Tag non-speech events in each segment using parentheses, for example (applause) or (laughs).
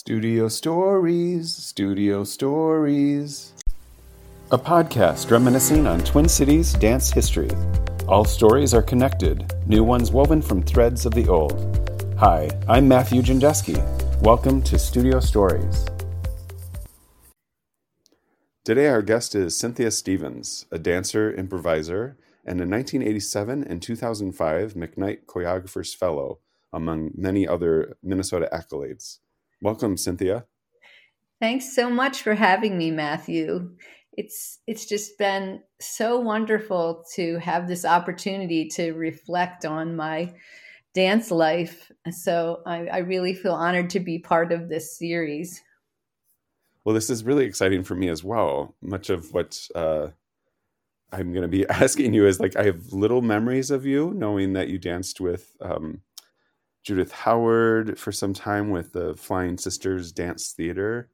Studio Stories, Studio Stories. A podcast reminiscing on Twin Cities dance history. All stories are connected, new ones woven from threads of the old. Hi, I'm Matthew Janczewski. Welcome to Studio Stories. Today, our guest is Cynthia Stevens, a dancer, improviser, and a 1987 and 2005 McKnight Choreographers Fellow, among many other Minnesota accolades. Welcome, Cynthia. Thanks so much for having me, Matthew. It's it's just been so wonderful to have this opportunity to reflect on my dance life. So I, I really feel honored to be part of this series. Well, this is really exciting for me as well. Much of what uh, I'm going to be (laughs) asking you is like I have little memories of you, knowing that you danced with um, Judith Howard for some time with the Flying Sisters Dance Theater.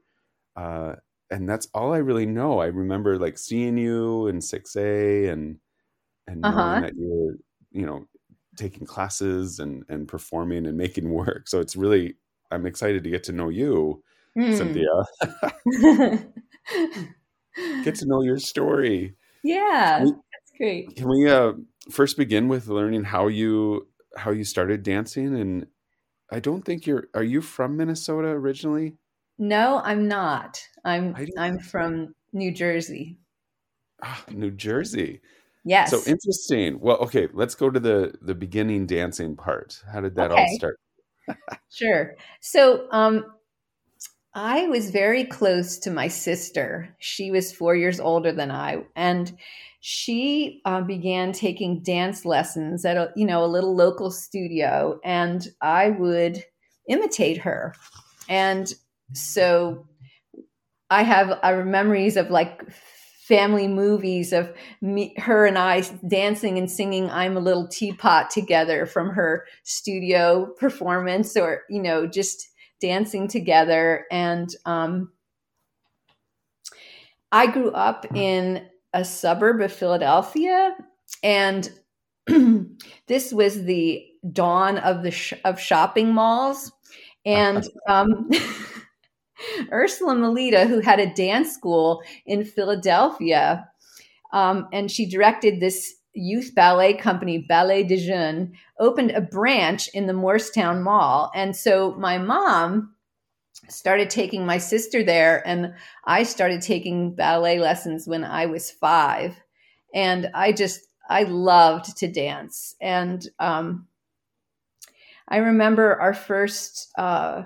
Uh, and that's all I really know. I remember like seeing you in 6A and and knowing uh-huh. that you were, you know, taking classes and and performing and making work. So it's really I'm excited to get to know you, mm. Cynthia. (laughs) get to know your story. Yeah, we, that's great. Can we uh, first begin with learning how you how you started dancing and I don't think you're are you from Minnesota originally? No, I'm not. I'm I'm from New Jersey. Ah, New Jersey. Yes. So interesting. Well, okay, let's go to the the beginning dancing part. How did that okay. all start? (laughs) sure. So, um I was very close to my sister. She was 4 years older than I and she uh, began taking dance lessons at a you know a little local studio and i would imitate her and so i have have memories of like family movies of me her and i dancing and singing i'm a little teapot together from her studio performance or you know just dancing together and um, i grew up in a suburb of Philadelphia, and (clears throat) this was the dawn of the sh- of shopping malls, and (laughs) um, (laughs) Ursula Melita, who had a dance school in Philadelphia, um, and she directed this youth ballet company, Ballet des Jeunes, opened a branch in the Moorestown Mall, and so my mom started taking my sister there and i started taking ballet lessons when i was five. And i just i loved to dance. And um, i remember our first uh,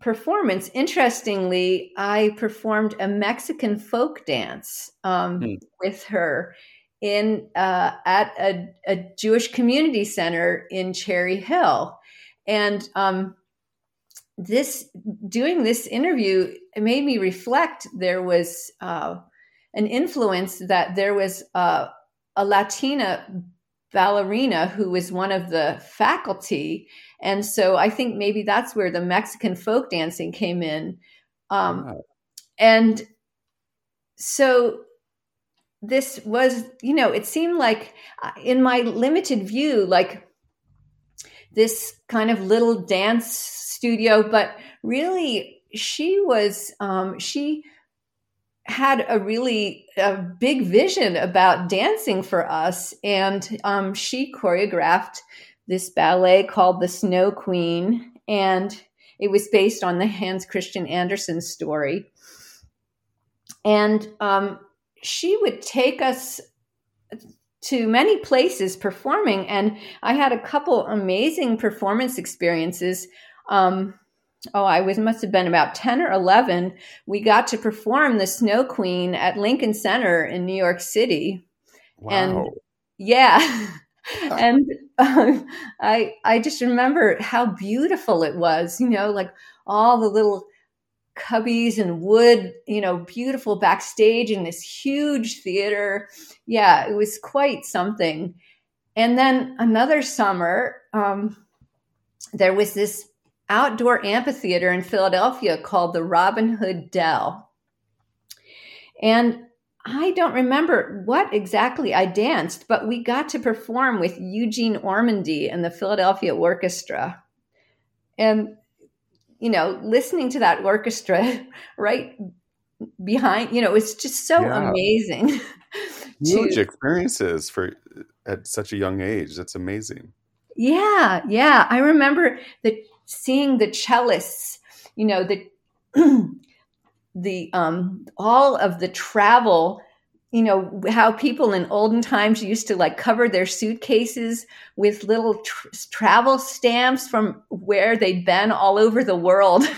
performance. Interestingly i performed a mexican folk dance um, hmm. with her in uh, at a, a, jewish community center in cherry hill. And um, this doing this interview it made me reflect there was uh, an influence that there was uh, a latina ballerina who was one of the faculty. And so i think maybe that's where the mexican folk dancing came in. Um, wow. and so this was you know it seemed like uh, in my limited view like this kind of little dance studio, but really she was um, she had a really a big vision about dancing for us, and um, she choreographed this ballet called The Snow Queen, and it was based on the Hans Christian Andersen story. And um, she would take us to many places performing, and I had a couple amazing performance experiences um, oh, I was must have been about 10 or 11, we got to perform the Snow Queen at Lincoln Center in New York City. Wow. And yeah. and um, I I just remember how beautiful it was, you know, like all the little cubbies and wood, you know, beautiful backstage in this huge theater. Yeah, it was quite something. And then another summer, um, there was this outdoor amphitheater in Philadelphia called the Robin Hood Dell. And I don't remember what exactly I danced, but we got to perform with Eugene Ormandy and the Philadelphia Orchestra. And you know, listening to that orchestra (laughs) right behind, you know, it's just so Yeah. amazing. (laughs) Huge to experiences for at such a young age. That's amazing. yeah, yeah. I remember the seeing the cellists, you know, the (clears throat) the um all of the travel you know how people in olden times used to like cover their suitcases with little tr- travel stamps from where they'd been all over the world. (laughs)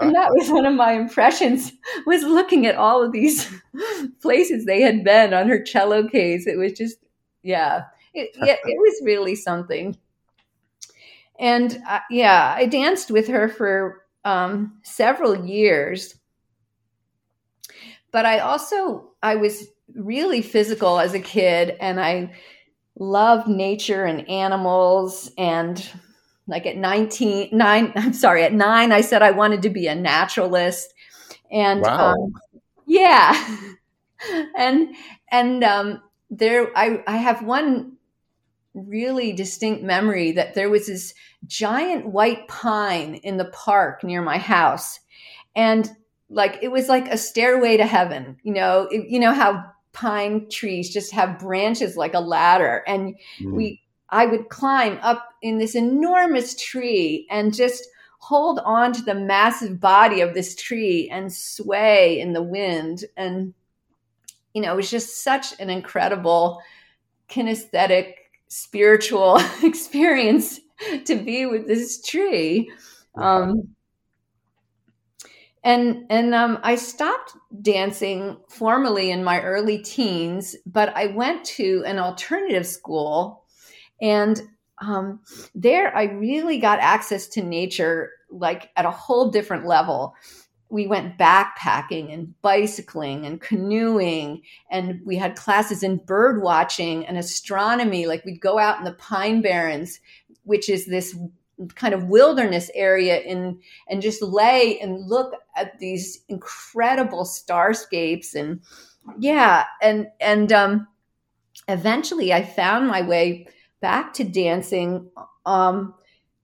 And that was one of my impressions was looking at all of these (laughs) places they had been on her cello case. It was just yeah it, it, (laughs) it was really something. And uh, yeah i danced with her for um, several years. But I also I was really physical as a kid and I loved nature and animals and like at 19 9 (laughs) I'm sorry at 9 I said I wanted to be a naturalist and Wow. um, yeah (laughs) and and um, there I I have one really distinct memory that there was this giant white pine in the park near my house and like it was like a stairway to heaven you know it, you know how pine trees just have branches like a ladder. And Mm. we i would climb up in this enormous tree and just hold on to the massive body of this tree and sway in the wind. And you know it was just such an incredible kinesthetic spiritual (laughs) experience to be with this tree. Um and and um, I stopped dancing formally in my early teens, but I went to an alternative school, and um, there I really got access to nature like at a whole different level. We went backpacking and bicycling and canoeing, and we had classes in bird watching and astronomy. Like we'd go out in the Pine Barrens, which is this kind of wilderness area in and just lay and look at these incredible starscapes and yeah and and um eventually i found my way back to dancing um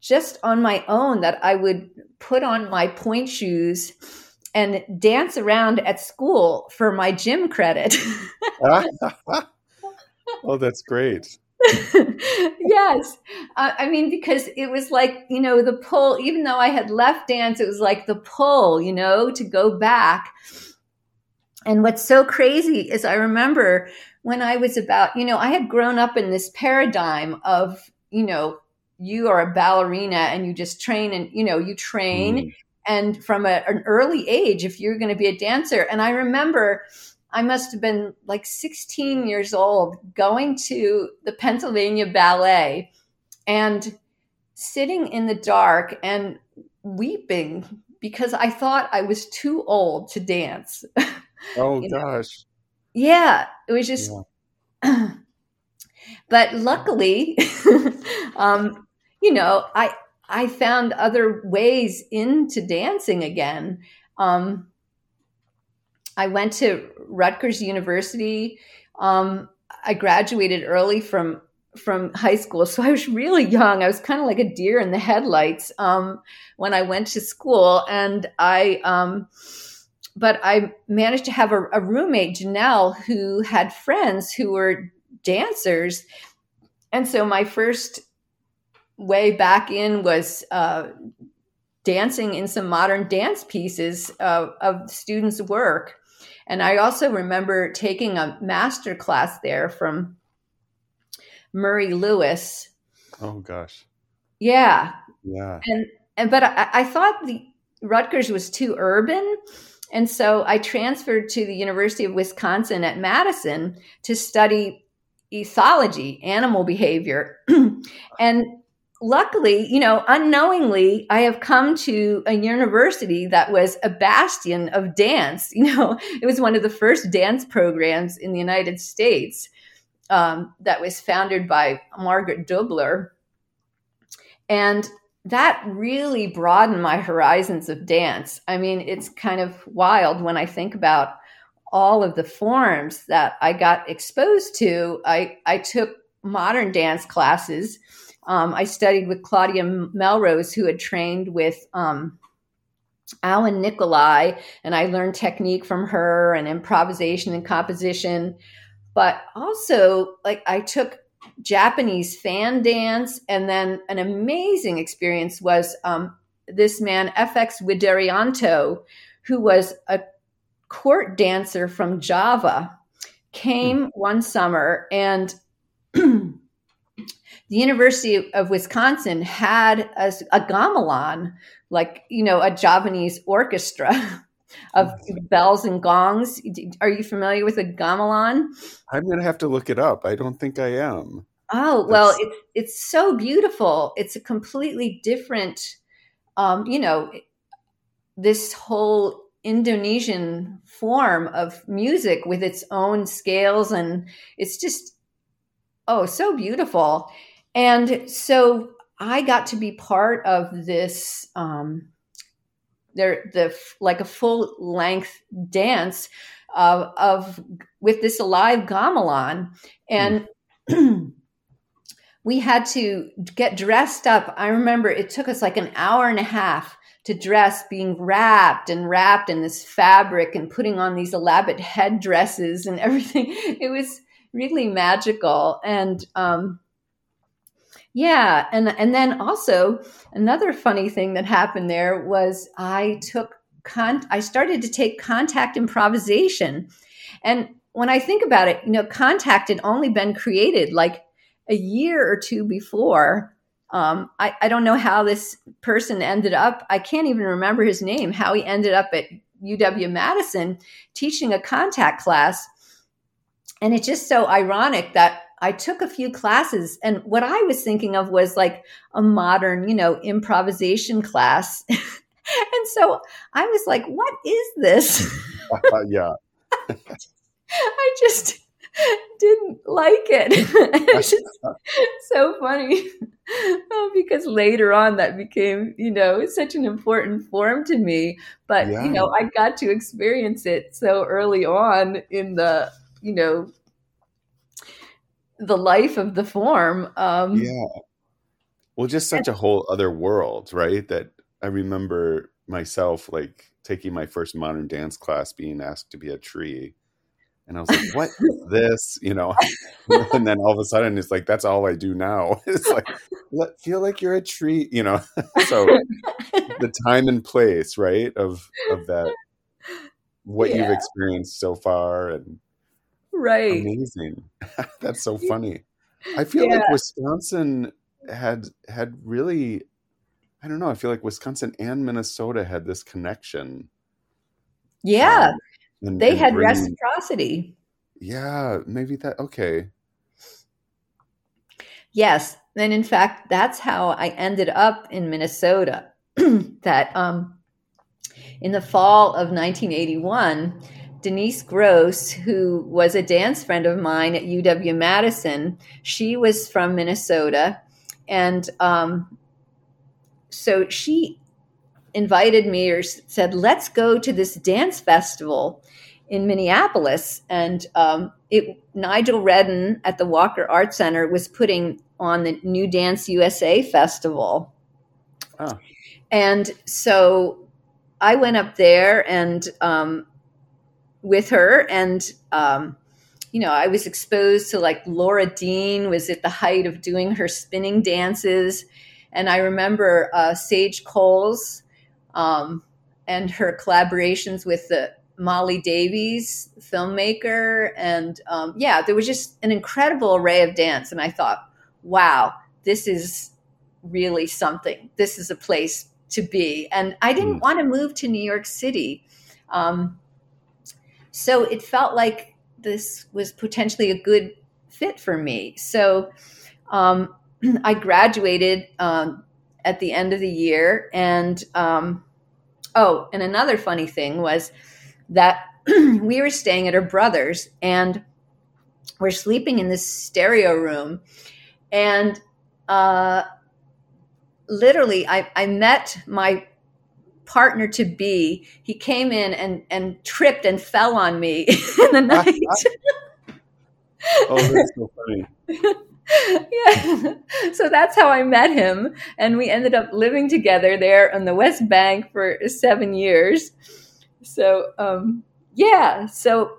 just on my own that i would put on my point shoes and dance around at school for my gym credit (laughs) (laughs) oh, that's great. (laughs) yes. Uh, I mean, because it was like, you know, the pull, even though I had left dance, it was like the pull, you know, to go back. And what's so crazy is I remember when I was about, you know, I had grown up in this paradigm of, you know, you are a ballerina and you just train and, you know, you train. Mm. And from a, an early age, if you're going to be a dancer. And I remember I must have been like 16 years old going to the Pennsylvania Ballet and sitting in the dark and weeping because I thought I was too old to dance. (laughs) Oh You know, gosh. yeah, it was just, (clears throat) but luckily, (laughs) um, you know, I I found other ways into dancing again. Um, I went to Rutgers University. Um, I graduated early from from high school, so I was really young. I was kind of like a deer in the headlights um, when I went to school, and I. Um, but I managed to have a, a roommate, Janelle, who had friends who were dancers, and so my first way back in was uh, dancing in some modern dance pieces of, of students' work. And I also remember taking a master class there from Murray Louis. Oh gosh. Yeah. Yeah. And, and but I, I thought the Rutgers was too urban. And so I transferred to the University of Wisconsin at Madison to study ethology, animal behavior. (clears throat) and luckily, you know, unknowingly, I have come to a university that was a bastion of dance. (laughs) You know, it was one of the first dance programs in the United States um, that was founded by Margaret H'Doubler. And that really broadened my horizons of dance. I mean, it's kind of wild when I think about all of the forms that I got exposed to. I, I took modern dance classes. Um, I studied with Claudia Melrose, who had trained with um, Alwin Nikolais, and I learned technique from her and improvisation and composition. But also, like, I took Japanese fan dance, and then an amazing experience was um, this man, FX Widaryanto, who was a court dancer from Java, came one summer and (clears throat) the University of Wisconsin had a, a gamelan, like, you know, a Javanese orchestra (laughs) of bells and gongs. Are you familiar with a gamelan? I'm going to have to look it up. I don't think I am. Oh, well, it's, it's so beautiful. It's a completely different, um, you know, this whole Indonesian form of music with its own scales. And it's just, oh, so beautiful. And so I got to be part of this, um, there, the like a full length dance of, of with this alive gamelan. And mm. (clears throat) we had to get dressed up. I remember it took us like an hour and a half to dress being wrapped and wrapped in this fabric and putting on these elaborate headdresses and (laughs) everything. It was really magical. And um, yeah, and and then also another funny thing that happened there was I took con- I started to take contact improvisation. And when I think about it, you know, contact had only been created like a year or two before um, I, I don't know how this person ended up. I can't even remember his name, how he ended up at UW Madison teaching a contact class. And it's just so ironic that I took a few classes, and what I was thinking of was like a modern, you know, improvisation class. (laughs) and so I was like, what is this? (laughs) uh, yeah. I just (laughs) didn't like it. it's just so funny because later on that became, you know, such an important form to me. But, yeah. you know, I got to experience it so early on in the, you know, the life of the form. Um, yeah. Well, just such a whole other world, right? That I remember myself like taking my first modern dance class being asked to be a tree and I was like, what is (laughs) this? You know? (laughs) and then all of a sudden it's like, that's all I do now. (laughs) It's like, let, feel like you're a tree, you know? so the time and place, right? Of, of that, what yeah. you've experienced so far and right. Amazing. (laughs) that's so funny. I feel yeah. like Wisconsin had, had really, I don't know. I feel like Wisconsin and Minnesota had this connection. Yeah. Um, and, they and had bringing, reciprocity. Yeah, maybe that. Okay. Yes, and in fact, that's how I ended up in Minnesota. (clears throat) that um, in the fall of 1981, Denise Gross, who was a dance friend of mine at UW Madison, she was from Minnesota, and um, so she invited me or said, "Let's go to this dance festival in Minneapolis, and um, it, Nigel Redden at the Walker Art Center was putting on the New Dance USA Festival. Oh. And so I went up there and um, with her, and um, you know, I was exposed to like Laura Dean was at the height of doing her spinning dances, and I remember uh, Sage Cowles um, and her collaborations with the Molly Davies, filmmaker. And um, yeah, there was just an incredible array of dance. And I thought, wow, this is really something. This is a place to be. And I didn't mm. want to move to New York City. Um, so it felt like this was potentially a good fit for me. So um, (clears throat) I graduated um, at the end of the year. And um, oh, and another funny thing was that (clears throat) we were staying at her brother's and we're sleeping in this stereo room. And uh, literally, I, I met my partner to be. He came in and, and tripped and fell on me (laughs) in the night. (laughs) (laughs) oh, that's so funny. yeah. So that's how I met him. And we ended up living together there on the West Bank for seven years. So, um, yeah. So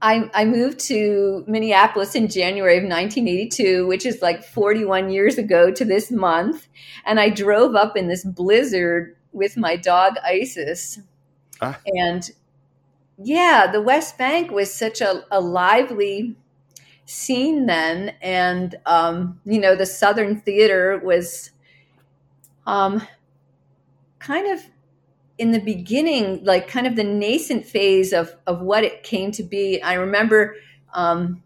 I, I moved to Minneapolis in January of 1982, which is like 41 years ago to this month. And I drove up in this blizzard with my dog Isis. Ah. And yeah, the West Bank was such a, a lively scene then. And, um, you know, the Southern Theater was um, kind of in the beginning, like kind of the nascent phase of, of what it came to be. I remember um,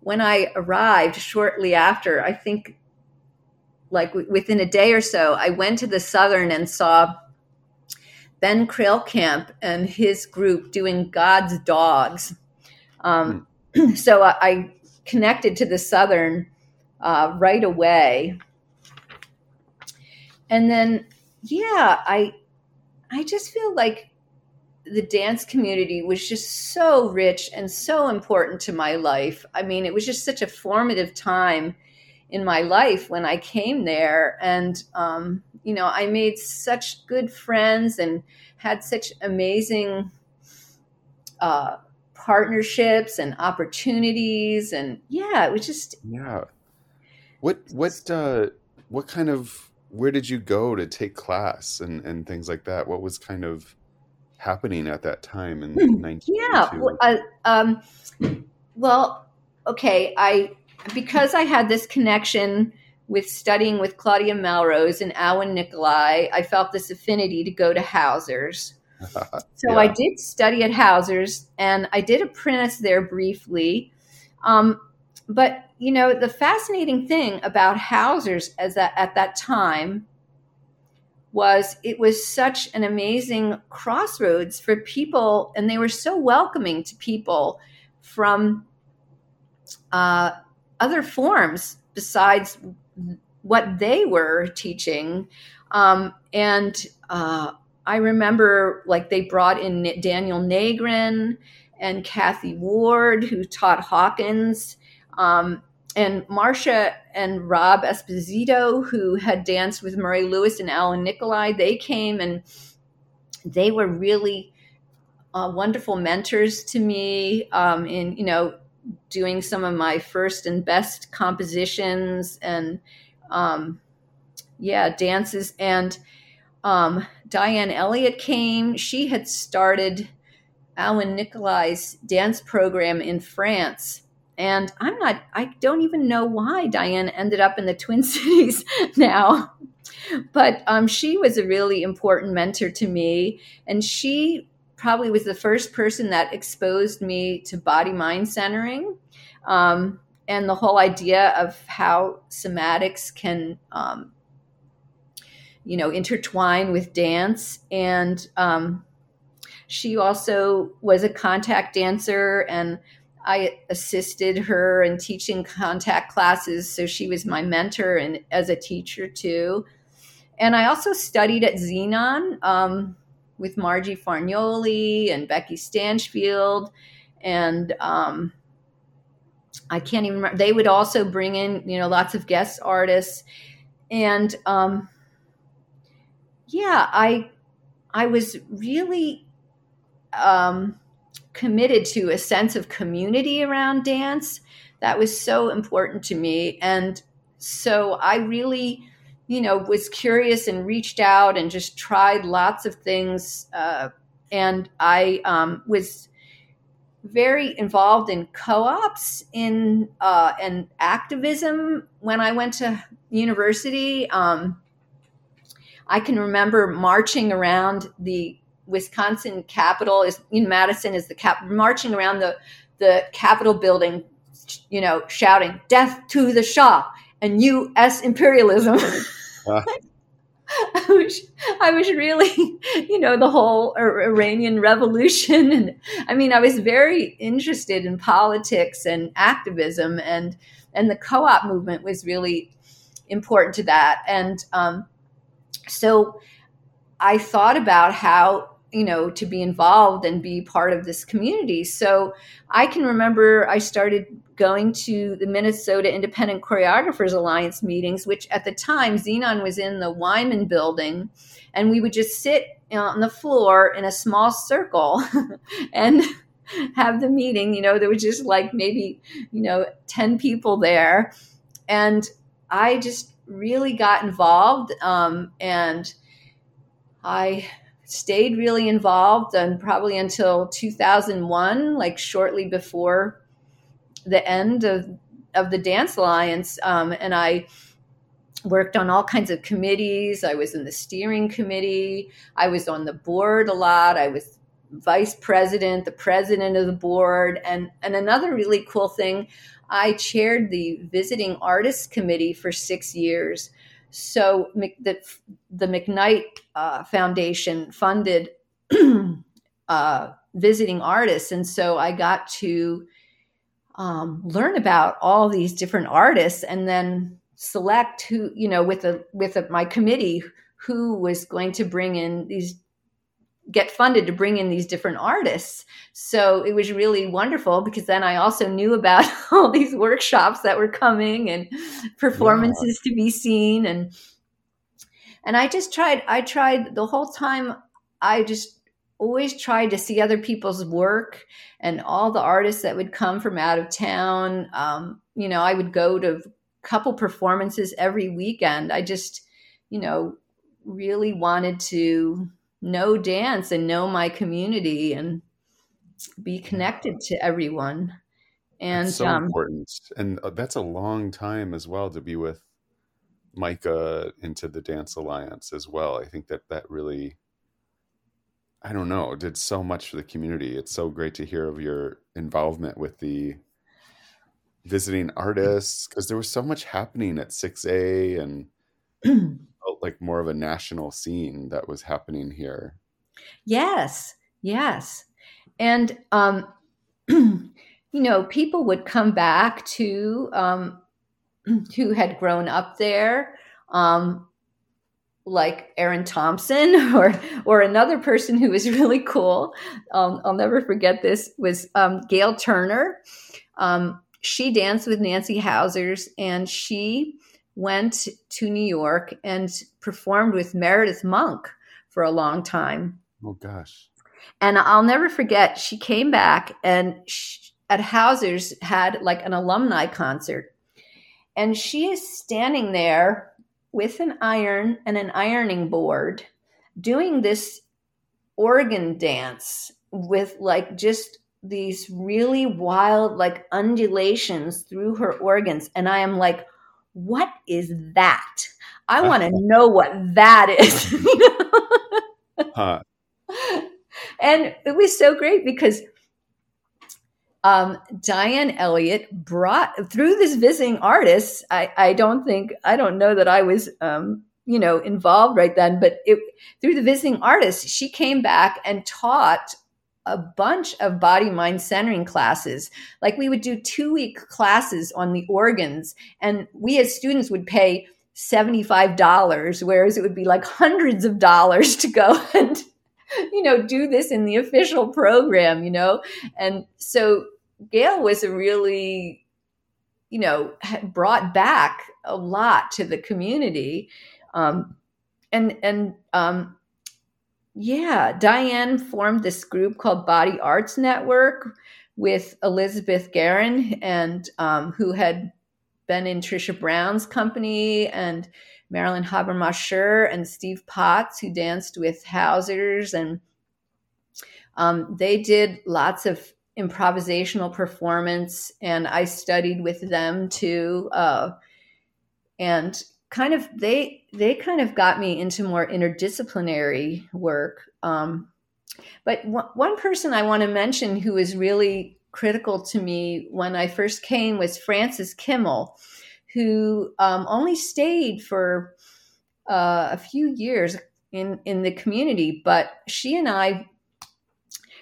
when I arrived shortly after, I think like w- within a day or so, I went to the Southern and saw Ben Kreilkamp and his group doing God's Dogs. Um, mm. so I, I, connected to the Southern uh, right away. And then, yeah, I, I just feel like the dance community was just so rich and so important to my life. I mean, it was just such a formative time in my life when I came there. And, um, you know, I made such good friends and had such amazing uh, partnerships and opportunities. And yeah, it was just. Yeah. What, what, uh, what kind of, where did you go to take class and, and things like that? What was kind of happening at that time in hmm. 1992? Yeah. Well, um, well, okay. I, because I had this connection with studying with Claudia Melrose and Alwin Nikolais, I felt this affinity to go to Hauser's. (laughs) so yeah. I did study at Hauser's and I did apprentice there briefly. Um, but you know, the fascinating thing about Hauser's as that at that time was it was such an amazing crossroads for people, and they were so welcoming to people from uh, other forms besides what they were teaching. Um, and uh, I remember like they brought in Daniel Nagrin and Kathy Ward, who taught Hawkins, um, and Marcia and Rob Esposito, who had danced with Murray Louis and Alwin Nikolais. They came and they were really uh, wonderful mentors to me um, in, you know, doing some of my first and best compositions and um, yeah dances. And um, diane elliott came. She had started Alwin Nikolais's dance program in france. And i'm not i don't even know why diane ended up in the (laughs) twin cities now. But um, she was a really important mentor to me. And she probably was the first person that exposed me to body mind centering um, and the whole idea of how somatics can um, you know intertwine with dance. And um, she also was a contact dancer and i assisted her in teaching contact classes so she was my mentor and as a teacher too. And i also studied at Zenon um, with Margie Fargnoli and Becky Stanchfield. And um, I can't even remember. They would also bring in, you know, lots of guest artists. And um, yeah, I I was really um, committed to a sense of community around dance. That was so important to me. And so I really you know, was curious and reached out and just tried lots of things. Uh, and I um, was very involved in co-ops in uh, and activism when I went to university. Um, I can remember marching around the Wisconsin Capitol is in Madison is the cap marching around the the Capitol building, you know, shouting "Death to the Shah," and U.S. imperialism. (laughs) Uh. (laughs) I was, I was really, (laughs) you know, the whole Iranian Revolution, and I mean, I was very interested in politics and activism, and and the co-op movement was really important to that. And um, so, I thought about how you know, to be involved and be part of this community. So I can remember I started going to the Minnesota Independent Choreographers Alliance meetings, which at the time Zenon was in the Wyman building, and we would just sit on the floor in a small circle (laughs) and have the meeting. You know, there was just like maybe, you know, 10 people there. And I just really got involved um, and I stayed really involved and probably until 2001 like shortly before the end of of the dance alliance um, and i worked on all kinds of committees. I was in the steering committee. I was on the board a lot. I was vice president the president of the board. And and another really cool thing i chaired the visiting artists committee for six years so the, the McKnight uh, Foundation funded (clears throat) uh, visiting artists, and so I got to um, learn about all these different artists, and then select who you know with a with a, my committee who was going to bring in these get funded to bring in these different artists. So it was really wonderful because then I also knew about (laughs) all these workshops that were coming and performances yeah. to be seen and and I just tried I tried the whole time I just always tried to see other people's work and all the artists that would come from out of town um, you know I would go to a couple performances every weekend I just you know really wanted to know dance and know my community and be connected to everyone. And that's so um, important. And uh, that's a long time as well to be with MICA into the Dance Alliance as well. I think that that really, I don't know, did so much for the community. It's so great to hear of your involvement with the visiting artists because there was so much happening at 6A and (clears throat) like more of a national scene that was happening here. Yes, yes. And, um, (clears throat) you know, people would come back to um, (clears throat) who had grown up there, um, like Aaron Thompson, (laughs) or or another person who was (laughs) really cool. Um, I'll never forget this was um, Gail Turner. Um, she danced with Nancy Hausers, and she went to New York and performed with Meredith Monk for a long time. Oh gosh. And I'll never forget, she came back and she, at Hausers had like an alumni concert. And she is standing there with an iron and an ironing board doing this organ dance with like just these really wild like undulations through her organs and i am like what is that? I want to know what that is. (laughs) huh. And it was so great because um, Diane Elliott brought through this visiting artist. I, I don't think I don't know that I was um, you know involved right then, but it, through the visiting artist, she came back and taught a bunch of body mind centering classes. Like we would do two week classes on the organs, and we as students would pay $75, whereas it would be like hundreds of dollars to go (laughs) and, you know, do this in the official program, you know? And so Gail was a really, you know, brought back a lot to the community. Um, and, and, um, yeah, Diane formed this group called Body Arts Network with Elizabeth Garren, and um, who had been in Trisha Brown's company, and Marilyn Habermasher and Steve Potts, who danced with Hausers, and um, they did lots of improvisational performance, and I studied with them too. Uh, and kind of they they kind of got me into more interdisciplinary work. Um, but w- one person I want to mention who was really critical to me when I first came was Frances Kimmel, who um, only stayed for uh, a few years in in the community, but she and I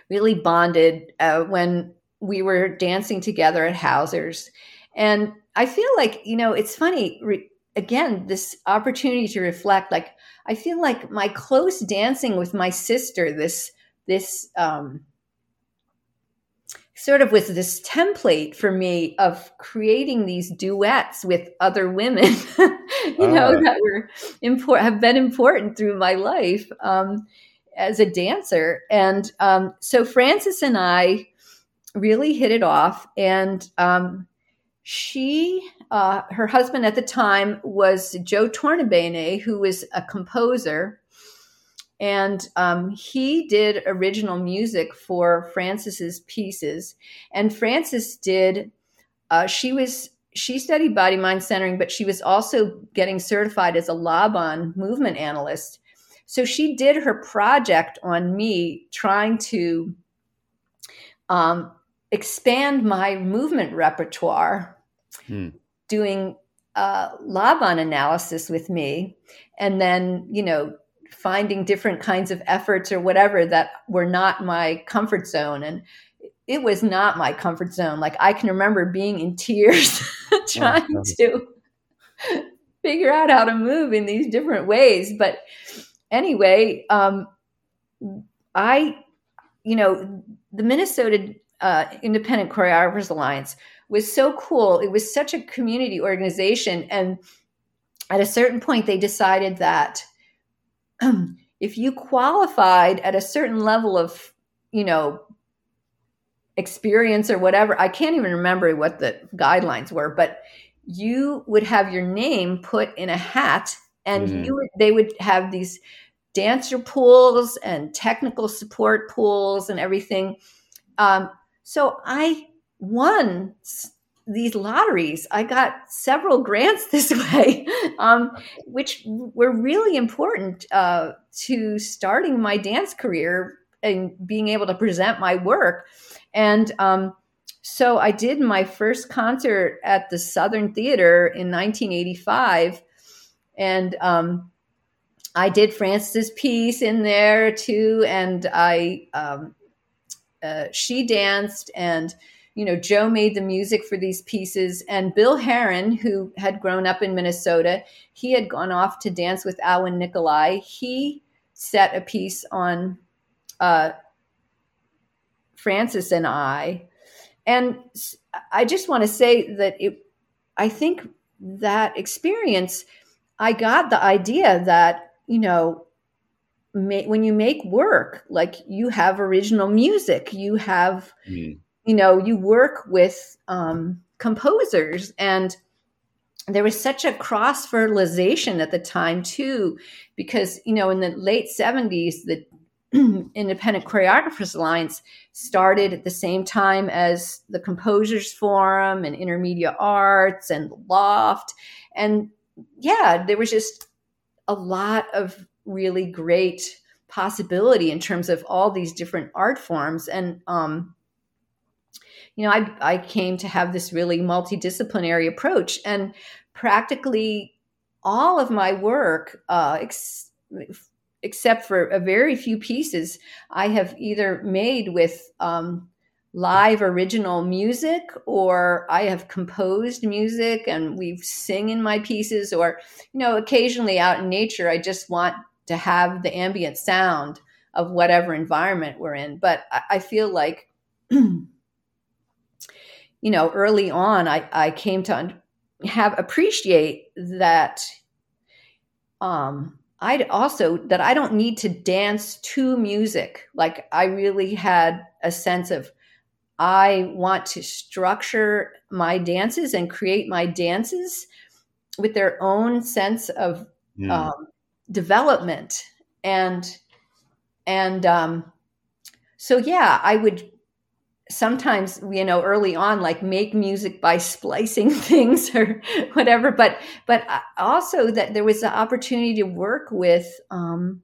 really bonded uh, when we were dancing together at Hausers. And I feel like, you know, it's funny. Re- again this opportunity to reflect like i feel like my close dancing with my sister this this um, sort of was this template for me of creating these duets with other women, (laughs) you know, uh. that were important, have been important through my life um, as a dancer. And um, so Frances and I really hit it off. And um, she, uh, her husband at the time was Joe Tornabene, who was a composer and um, he did original music for Frances's pieces. And Frances did. Uh, she was she studied body mind centering, but she was also getting certified as a Laban movement analyst. So she did her project on me, trying to um, expand my movement repertoire, hmm. Doing uh, Laban analysis with me, and then you know finding different kinds of efforts or whatever that were not my comfort zone. And it was not my comfort zone. Like i can remember being in tears (laughs) trying oh, to figure out how to move in these different ways. But anyway um, i you know the minnesota uh, independent choreographers alliance was so cool it was such a community organization and at a certain point they decided that (clears throat) if you qualified at a certain level of, you know, experience or whatever, I can't even remember what the guidelines were, but you would have your name put in a hat and mm-hmm. you would, they would have these dancer pools and technical support pools and everything. Um, so I won these lotteries. I got several (laughs) grants this way, um, which were really important uh, to starting my dance career and being able to present my work. And um, so I did my first concert at the Southern Theater in 1985. And um, I did Frances's piece in there too. And I, um, uh, she danced and you know, Joe made the music for these pieces, and Bill Heron, who had grown up in Minnesota, he had gone off to dance with Alwin Nikolais. He set a piece on uh, Frances and I, and I just want to say that it. I think that experience, I got the idea that you know when you make work like you have original music you have mm you know you work with um, composers and there was such a cross fertilization at the time too because you know in the late 70s the (clears throat) independent choreographers alliance started at the same time as the composers forum and intermedia arts and loft and yeah there was just a lot of really great possibility in terms of all these different art forms and um, you know, I, I came to have this really multidisciplinary approach and practically all of my work, uh, ex- except for a very few pieces, I have either made with um, live original music or I have composed music and we sing in my pieces or, you know, occasionally out in nature, I just want to have the ambient sound of whatever environment we're in. But I, I feel like (clears throat) you know, early on, I, I came to have appreciate that um, I also that I don't need to dance to music. Like I really had a sense of I want to structure my dances and create my dances with their own sense of mm. um, development and and um, so yeah, I would sometimes you know early on like make music by splicing (laughs) things or whatever but but also that there was the opportunity to work with um,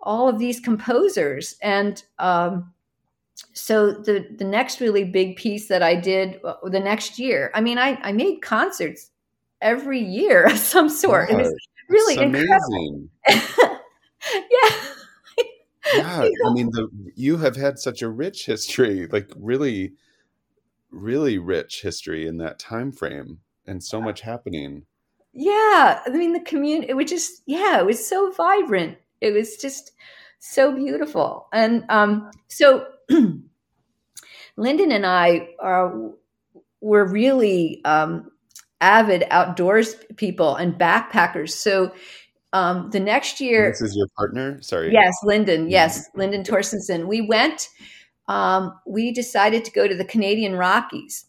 all of these composers and um, so the the next really big piece that i did uh, the next year i mean i i made concerts every year (laughs) of some sort it was really incredible (laughs) yeah i mean (laughs) the you have had such a rich history like really really rich history in that time frame and so much happening yeah i mean the community it was just yeah it was so vibrant it was just so beautiful. And um, so (clears throat) Lyndon and I are were really um, avid outdoors people and backpackers. So um, the next year, this is your partner. Sorry. Yes, Lyndon. Yes, Lyndon Torstenson. We went. Um, we decided to go to the Canadian Rockies,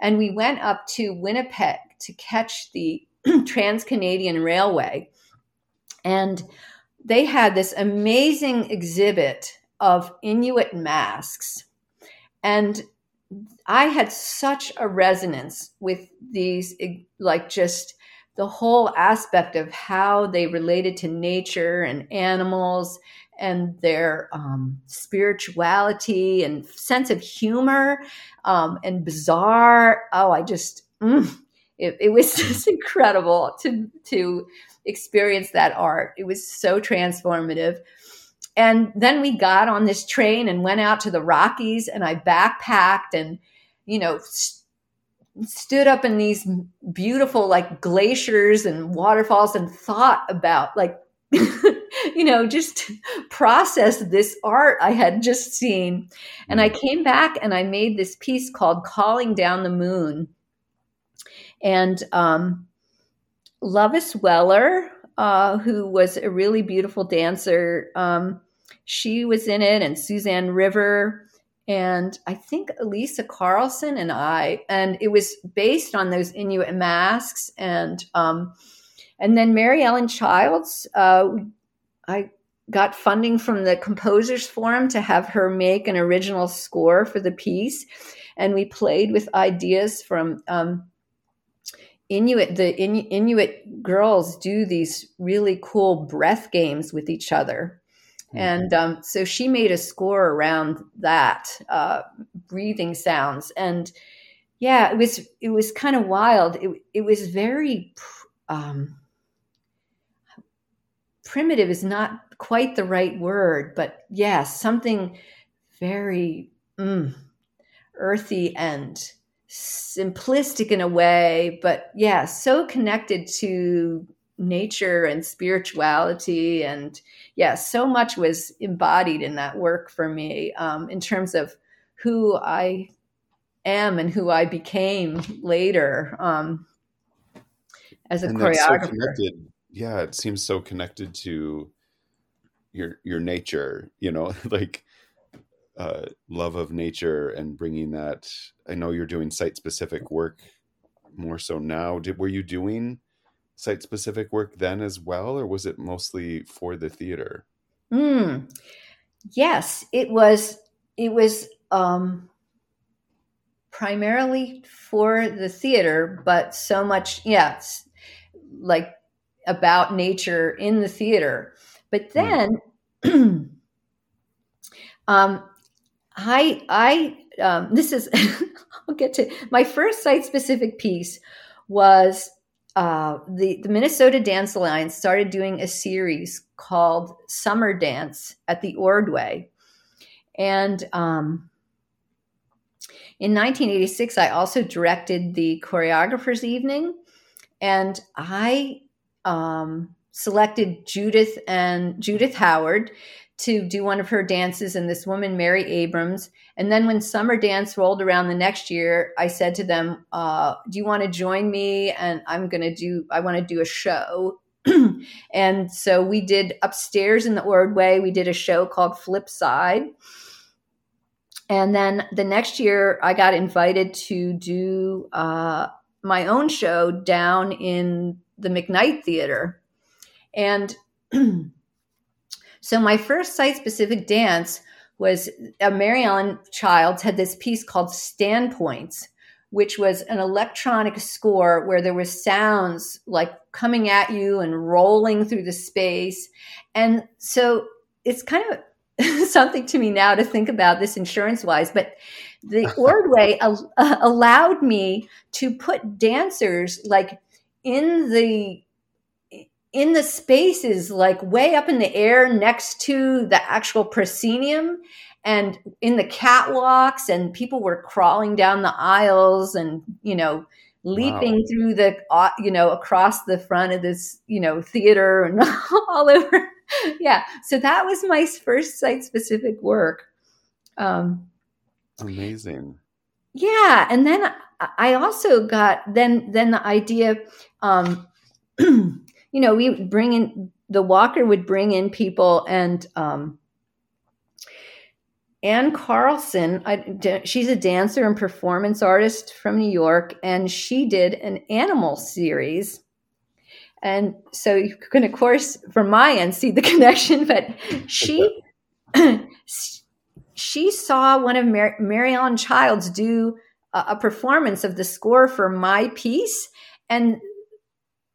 and we went up to Winnipeg to catch the (clears throat) Trans Canadian Railway, and they had this amazing exhibit of Inuit masks, and I had such a resonance with these, like just the whole aspect of how they related to nature and animals and their um, spirituality and sense of humor um, and bizarre. Oh, I just, mm, it, it, was (laughs) just incredible to to experience that art. It was so transformative. And then we got on this train and went out to the Rockies, and I backpacked and, you know, st- stood up in these beautiful like glaciers and waterfalls and thought about like, (laughs) you know, just process this art I had just seen. And I mm. came back and I made this piece called Calling Down the Moon. And um, Lovis Weller, uh, who was a really beautiful dancer, um, she was in it, and Suzanne River, and I think Elisa Carlson and I, and it was based on those Inuit masks, and um, and then Mary Ellen Childs. Uh, I got funding from the Composers Forum to have her make an original score for the piece, and we played with ideas from. Um, Inuit, the Inuit girls do these really cool breath games with each other. Mm-hmm. And um, so she made a score around that uh, breathing sounds, and yeah, it was it was kind of wild. It it was very um, primitive is not quite the right word, but yes, yeah, something very mm, earthy and simplistic in a way, but yeah, so connected to nature and spirituality and yeah so much was embodied in that work for me um, in terms of who i am and who i became later um, as a and choreographer. so yeah it seems so connected to your your nature you know (laughs) like uh, love of nature and bringing that i know you're doing site specific work more so now. Did, were you doing site specific work then as well, or was it mostly for the theater? Mm. Yes, it was. It was um, primarily for the theater, but so much, yes, like about nature in the theater. But hmm. then, mm. (clears throat) um, I, I, um, this is, (laughs) I'll get to my first site specific piece was uh, the, the Minnesota Dance Alliance started doing a series called Summer Dance at the Ordway. And um, in 1986, I also directed the Choreographers Evening. And I um, selected Judith and Judith Howard to do one of her dances and this woman mary abrams. And then when summer dance rolled around the next year i said to them uh, do you want to join me? And i'm going to do i want to do a show. (clears throat) And so we did upstairs in the ordway we did a show called flip side and then the next year i got invited to do uh, my own show down in the mcknight theater. And (clears throat) So my first site specific dance was uh, Mary Ellen Childs had this piece called Standpoints, which was an electronic score where there was sounds like coming at you and rolling through the space. And so it's kind of (laughs) something to me now to think about this insurance wise, but the (laughs) Ordway al- uh, allowed me to put dancers like in the in the spaces like way up in the air next to the actual proscenium and in the catwalks and people were crawling down the aisles and you know leaping wow. through the uh, you know across the front of this you know theater and (laughs) all over yeah. So that was my first site specific work. Um, Amazing. Yeah, and then I also got then then the idea. Um, (clears throat) you know, we bring in the Walker would bring in people and. Um, Ann Carlson, I, she's a dancer and performance artist from New York, and she did an animal series and so you can, of course, from my end, see the (laughs) connection. But she (clears throat) she saw one of Mar- Mary Childs do a, a performance of the score for my piece, and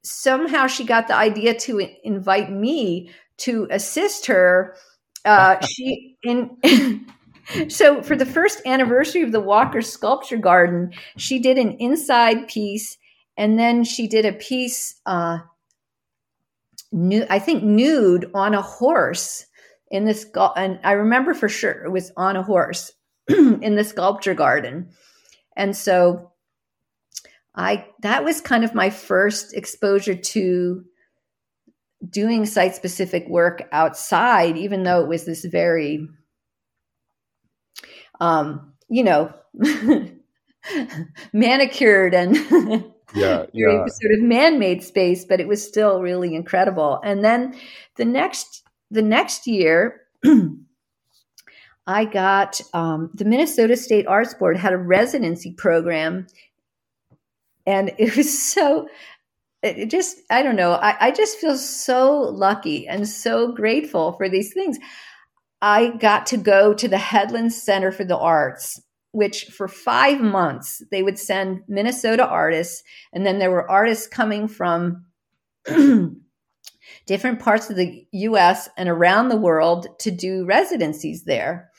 somehow she got the idea to invite me to assist her. Uh, (laughs) she in. (laughs) so for the first anniversary of the Walker Sculpture Garden, she did an inside piece, and then she did a piece uh, I think nude on a horse in this, and I remember for sure it was on a horse (clears throat) in the sculpture garden. And so I, that was kind of my first exposure to doing site specific work outside, even though it was this very, um, you know, (laughs) manicured and yeah, (laughs) yeah. sort of man-made space, but it was still really incredible. And then the next the next year, (clears throat) I got um, the Minnesota State Arts Board had a residency program, and (laughs) it was so. It just I don't know. I, I just feel so lucky and so grateful for these things. I got to go to the Headlands Center for the Arts which for five months they would send Minnesota artists, and then there were artists coming from (clears throat) different parts of the US and around the world to do residencies there.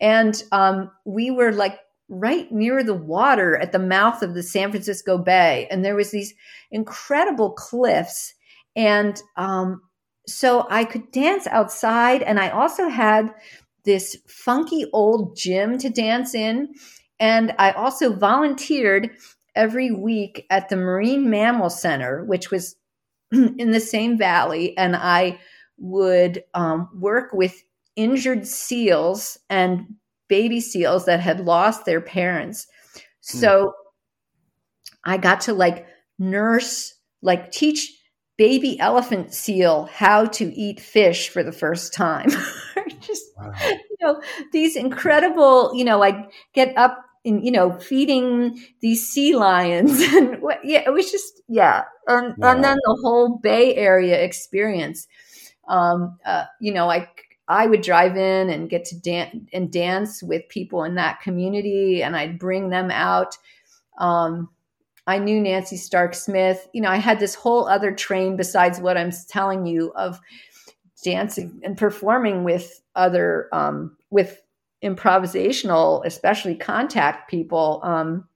And um, we were like right near the water at the mouth of the San Francisco Bay, and there was these incredible cliffs. And um, so I could dance outside, and I also had this funky old gym to dance in. And I also volunteered every week at the Marine Mammal Center, which was (clears throat) in the same valley. And I would um, work with injured seals and baby seals that had lost their parents. Hmm. So. I got to like nurse, like teach baby elephant seal how to eat fish for the first time. (laughs) Just wow. you know these incredible. You know, I get up in you know feeding these sea lions, (laughs) and yeah, it was just yeah, and, wow. and then the whole Bay Area experience. Um, uh, you know, I I would drive in and get to dance and dance with people in that community, and I'd bring them out. Um, I knew Nancy Stark Smith. You know, I had this whole other train besides what I'm telling you of dancing and performing with other um, with improvisational, especially contact people. Um,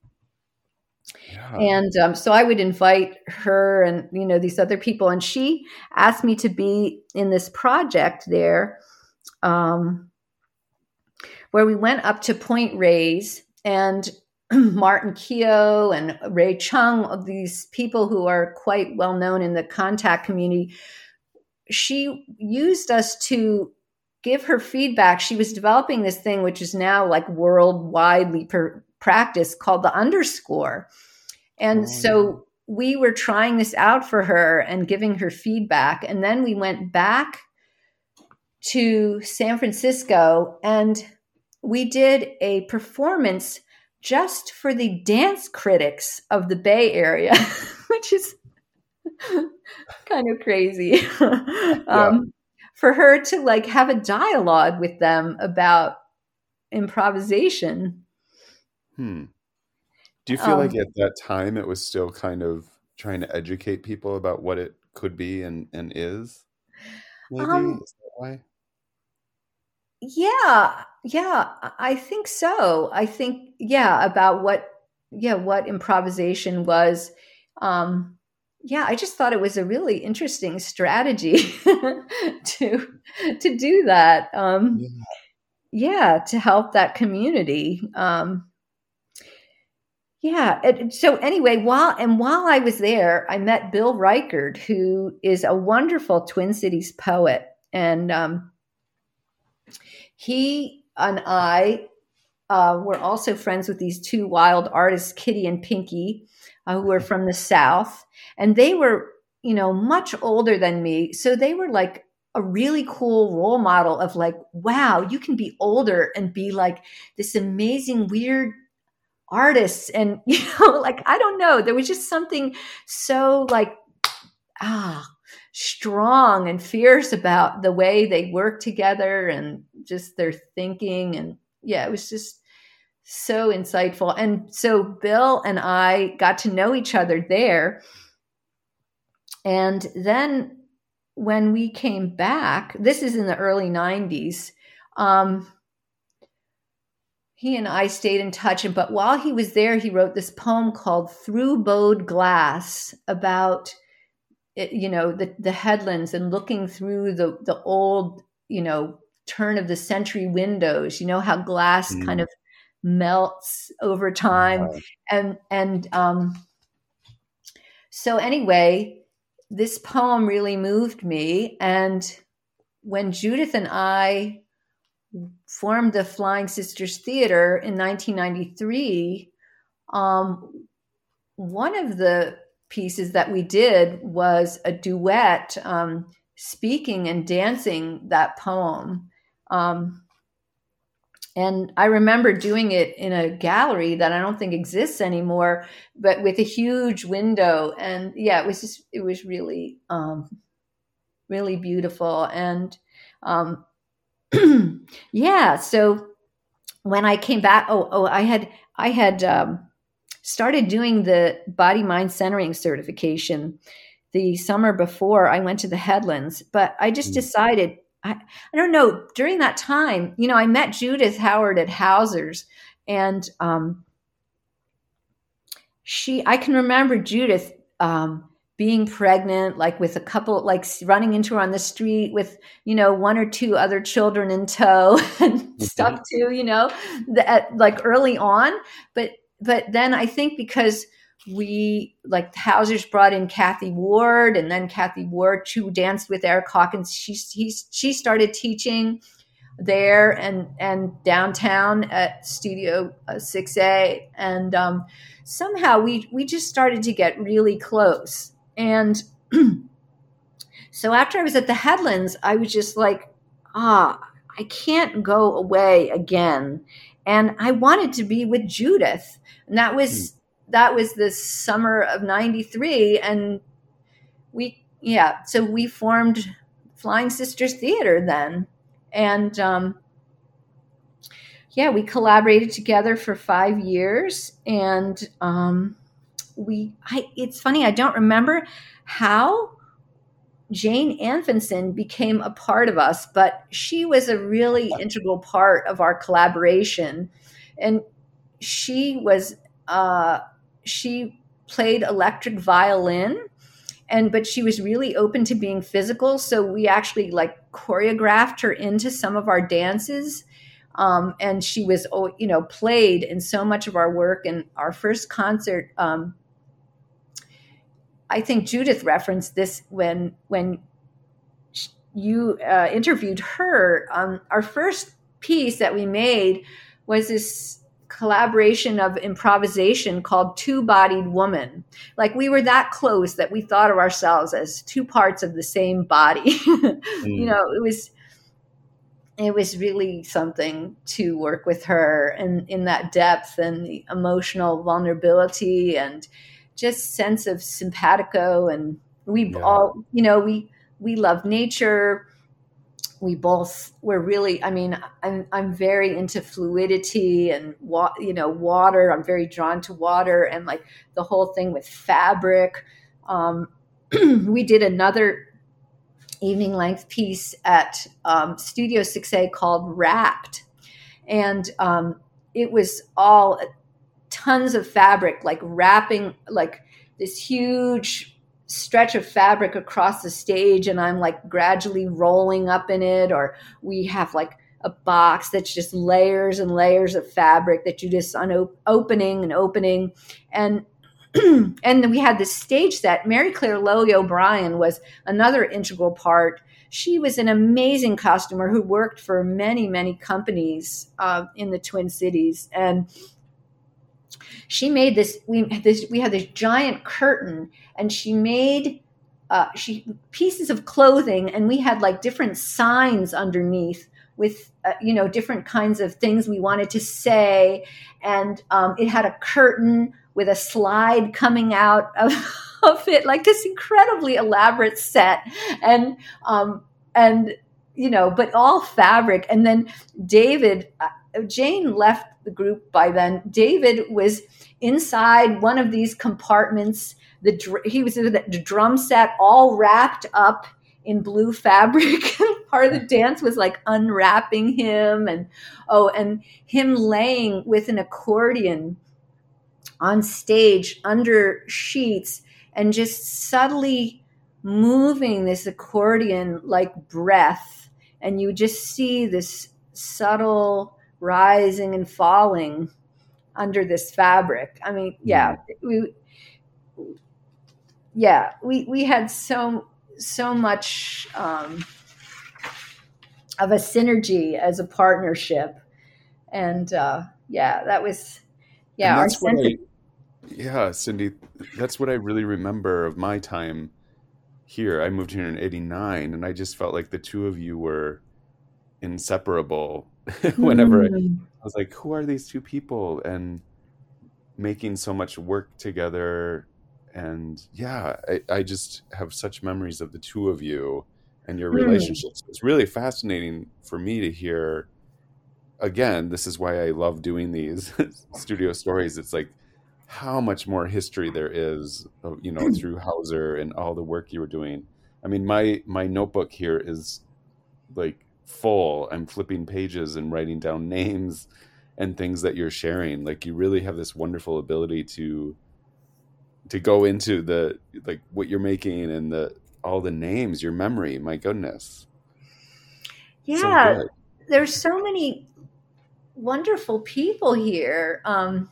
yeah. And um, so I would invite her and you know these other people, and she asked me to be in this project there, um, where we went up to Point Reyes, and (clears throat) Martin Keogh and Ray Chung, these people who are quite well known in the contact community, she used us to give her feedback. She was developing this thing, which is now like worldwidely per practice called the underscore. And oh, so yeah. we were trying this out for her and giving her feedback. And then we went back to San Francisco and we did a performance just for the dance critics of the Bay Area, (laughs) which is (laughs) kind of crazy. (laughs) um, yeah. For her to like have a dialogue with them about improvisation. Hmm. Do you feel um, like at that time it was still kind of trying to educate people about what it could be and, and is? Maybe um, is that why? Yeah, yeah, I think so. I think yeah about what yeah what improvisation was. Um, yeah, I just thought it was a really interesting strategy (laughs) to to do that. Um, yeah. yeah. to help that community. Um, yeah. It, so anyway, while and while I was there, I met Bill Reichard, who is a wonderful Twin Cities poet and um, he and I uh, were also friends with these two wild artists, Kitty and Pinky, uh, who were from the South, and they were, you know, much older than me, so they were like a really cool role model of like, wow, you can be older and be like this amazing, weird artist. And, (laughs) you know, like, I don't know, there was just something so like, ah, strong and fierce about the way they work together and just their thinking. And yeah, it was just so insightful. And so Bill and I got to know each other there. And then when we came back, this is in the early 90s, um, he and I stayed in touch. And But while he was there, he wrote this poem called Through Bowed Glass about, you know, the, the headlands and looking through the, the old, you know, turn of the century windows, you know, how glass mm. kind of melts over time. And, and, um, so anyway, this poem really moved me. And when Judith and I formed the Flying Sisters Theater in 1993, um, one of the pieces that we did was a duet um, speaking and dancing that poem. Um, and I remember doing it in a gallery that I don't think exists anymore, but with a huge window. And yeah, it was just, it was really, um, really beautiful. And um, (clears throat) yeah, so when I came back, oh, oh, I had, I had um, started doing the body mind centering certification the summer before I went to the Headlands, but I just mm. decided I, I don't know. During that time, you know, I met Judith Howard at Hauser's, and um, she, I can remember Judith um, being pregnant, like with a couple, like running into her on the street with, you know, one or two other children in tow (laughs) and mm-hmm. stuff too, you know, that like early on. But, but then I think because we like Hauser's brought in Kathy Ward, and then Kathy Ward who danced with Erick Hawkins. She he's, she started teaching there and and downtown at Studio uh, Six A, and um, somehow we we just started to get really close. And (clears throat) so after I was at the Headlands, I was just like, ah, I can't go away again, and I wanted to be with Judith, and that was. Mm that was the summer of 93 and we yeah so we formed flying sisters theater then. And um, yeah we collaborated together for five years and um, we I, it's funny i don't remember how jane anfinson became a part of us but she was a really integral part of our collaboration. And she was uh, she played electric violin and but she was really open to being physical. So we actually like choreographed her into some of our dances um, and she was oh, you know played in so much of our work. And our first concert um, i think judith referenced this when when you uh, interviewed her um, our first piece that we made was this collaboration of improvisation called Two Bodied Woman. Like we were that close that we thought of ourselves as two parts of the same body. (laughs) mm. You know, it was it was really something to work with her and in that depth and the emotional vulnerability and just sense of simpatico and we yeah. all you know we we love nature. We both were really i mean i'm i'm very into fluidity and wa- you know water. I'm very drawn to water and like the whole thing with fabric. Um, (clears throat) we did another evening length piece at um, studio 6a called wrapped. And um, it was all tons of fabric like wrapping like this huge stretch of fabric across the stage and I'm like gradually rolling up in it, or we have like a box that's just layers and layers of fabric that you just on opening and opening. And (clears throat) and then we had this stage set. Mary Claire Lowy O'Brien was another integral part. she was an amazing costumer who worked for many, many companies uh, in the Twin Cities. And she made this we had this we had this giant curtain and she made uh, she pieces of clothing and we had like different signs underneath with uh, you know different kinds of things we wanted to say. And um, it had a curtain with a slide coming out (laughs) of, of it like this incredibly elaborate set. And um, and you know but all fabric. And then david uh, jane left the group by then david was inside one of these compartments the he was in the drum set all wrapped up in blue fabric. (laughs) Part of the dance was like unwrapping him and oh, and him laying with an accordion on stage under sheets and just subtly moving this accordion like breath. And you just see this subtle rising and falling under this fabric. I mean, yeah, we yeah, we we had so so much um, of a synergy as a partnership, and uh, yeah, that was yeah our sense. I, yeah, Cindy, that's what I really remember of my time here. I moved here in '89, and I just felt like the two of you were inseparable. (laughs) Whenever mm. I, I was like, "Who are these two people?" and making so much work together and yeah, I, I, just have such memories of the two of you and your hmm. relationships. Mm. It's really fascinating for me to hear. Again, this is why I love doing these (laughs) studio stories. It's like how much more history there is, you know, through Hauser and all the work you were doing. I mean, my my notebook here is like full. I'm flipping pages and writing down names and things that you're sharing. Like you really have this wonderful ability to to go into the like what you're making and the all the names, your memory. My goodness. Yeah, so there's so many wonderful people here. Um,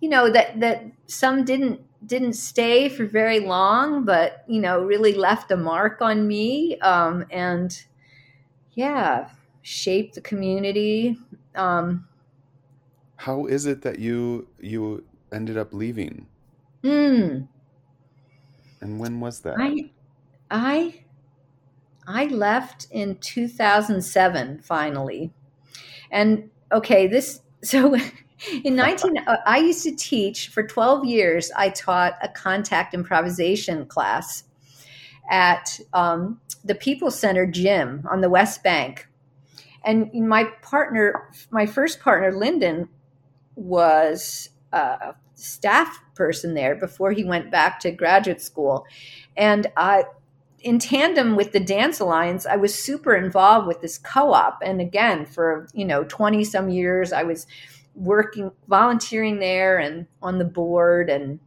you know that that some didn't didn't stay for very long, but you know really left a mark on me. Um, and yeah, shape the community. Um, How is it that you you ended up leaving? Mm. And when was that? I I I left in 2007 finally. And okay, this (laughs) so in 19 uh, I used to teach for 12 years I taught a contact improvisation class at um, the People Center gym on the West Bank. And my partner, my first partner, Lyndon, was a staff person there before he went back to graduate school. And I, in tandem with the Dance Alliance, I was super involved with this co-op. And again, for you know, twenty some years, I was working, volunteering there, and on the board, and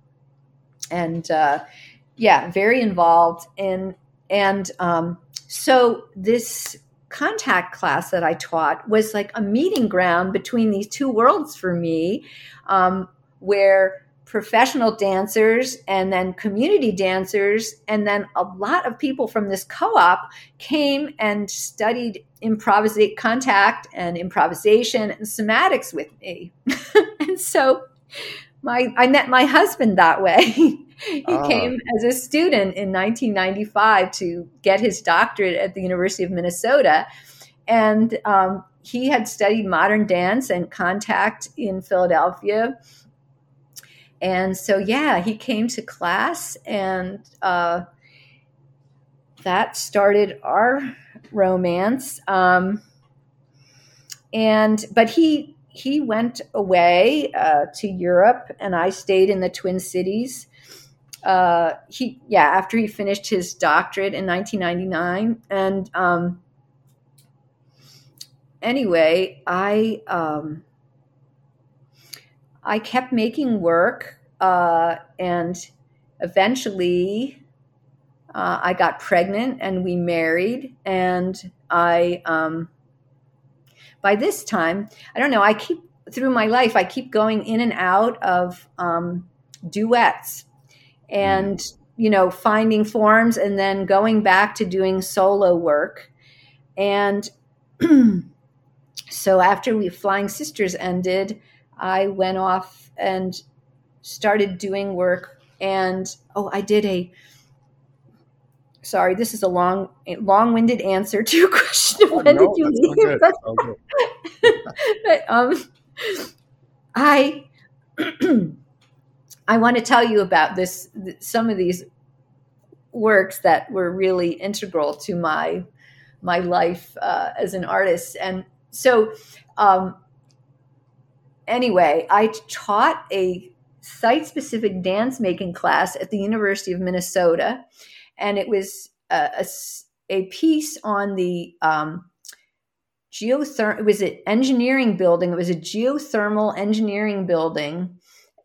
and uh, yeah, very involved. And and um, so this contact class that I taught was like a meeting ground between these two worlds for me. Um, where professional dancers and then community dancers and then a lot of people from this co-op came and studied improvisate contact and improvisation and somatics with me (laughs) and so my i met my husband that way (laughs) (laughs) he oh. came as a student in 1995 to get his doctorate at the university of minnesota and um, he had studied modern dance and contact in philadelphia and so, yeah, he came to class, and uh, that started our romance. Um, and but he he went away uh, to Europe, and I stayed in the Twin Cities. Uh, he yeah, after he finished his doctorate in 1999, and um, anyway, I. Um, I kept making work, uh, and eventually uh, I got pregnant and we married. And I, um, by this time, I don't know, I keep through my life, I keep going in and out of um, duets. And you know, finding forms and then going back to doing solo work. And (clears throat) so after we Flying Sisters ended, I went off and started doing work. And oh, I did a sorry, this is a long, long-winded answer to a (laughs) question. Oh, when no, did you leave? (laughs) but, um, I (clears throat) I want to tell you about this. Some of these works that were really integral to my my life uh, as an artist, and so um, anyway, I taught a site-specific dance making class at the University of Minnesota, and it was a, a, a piece on the um, geothermal. It was an engineering building. It was a geothermal engineering building.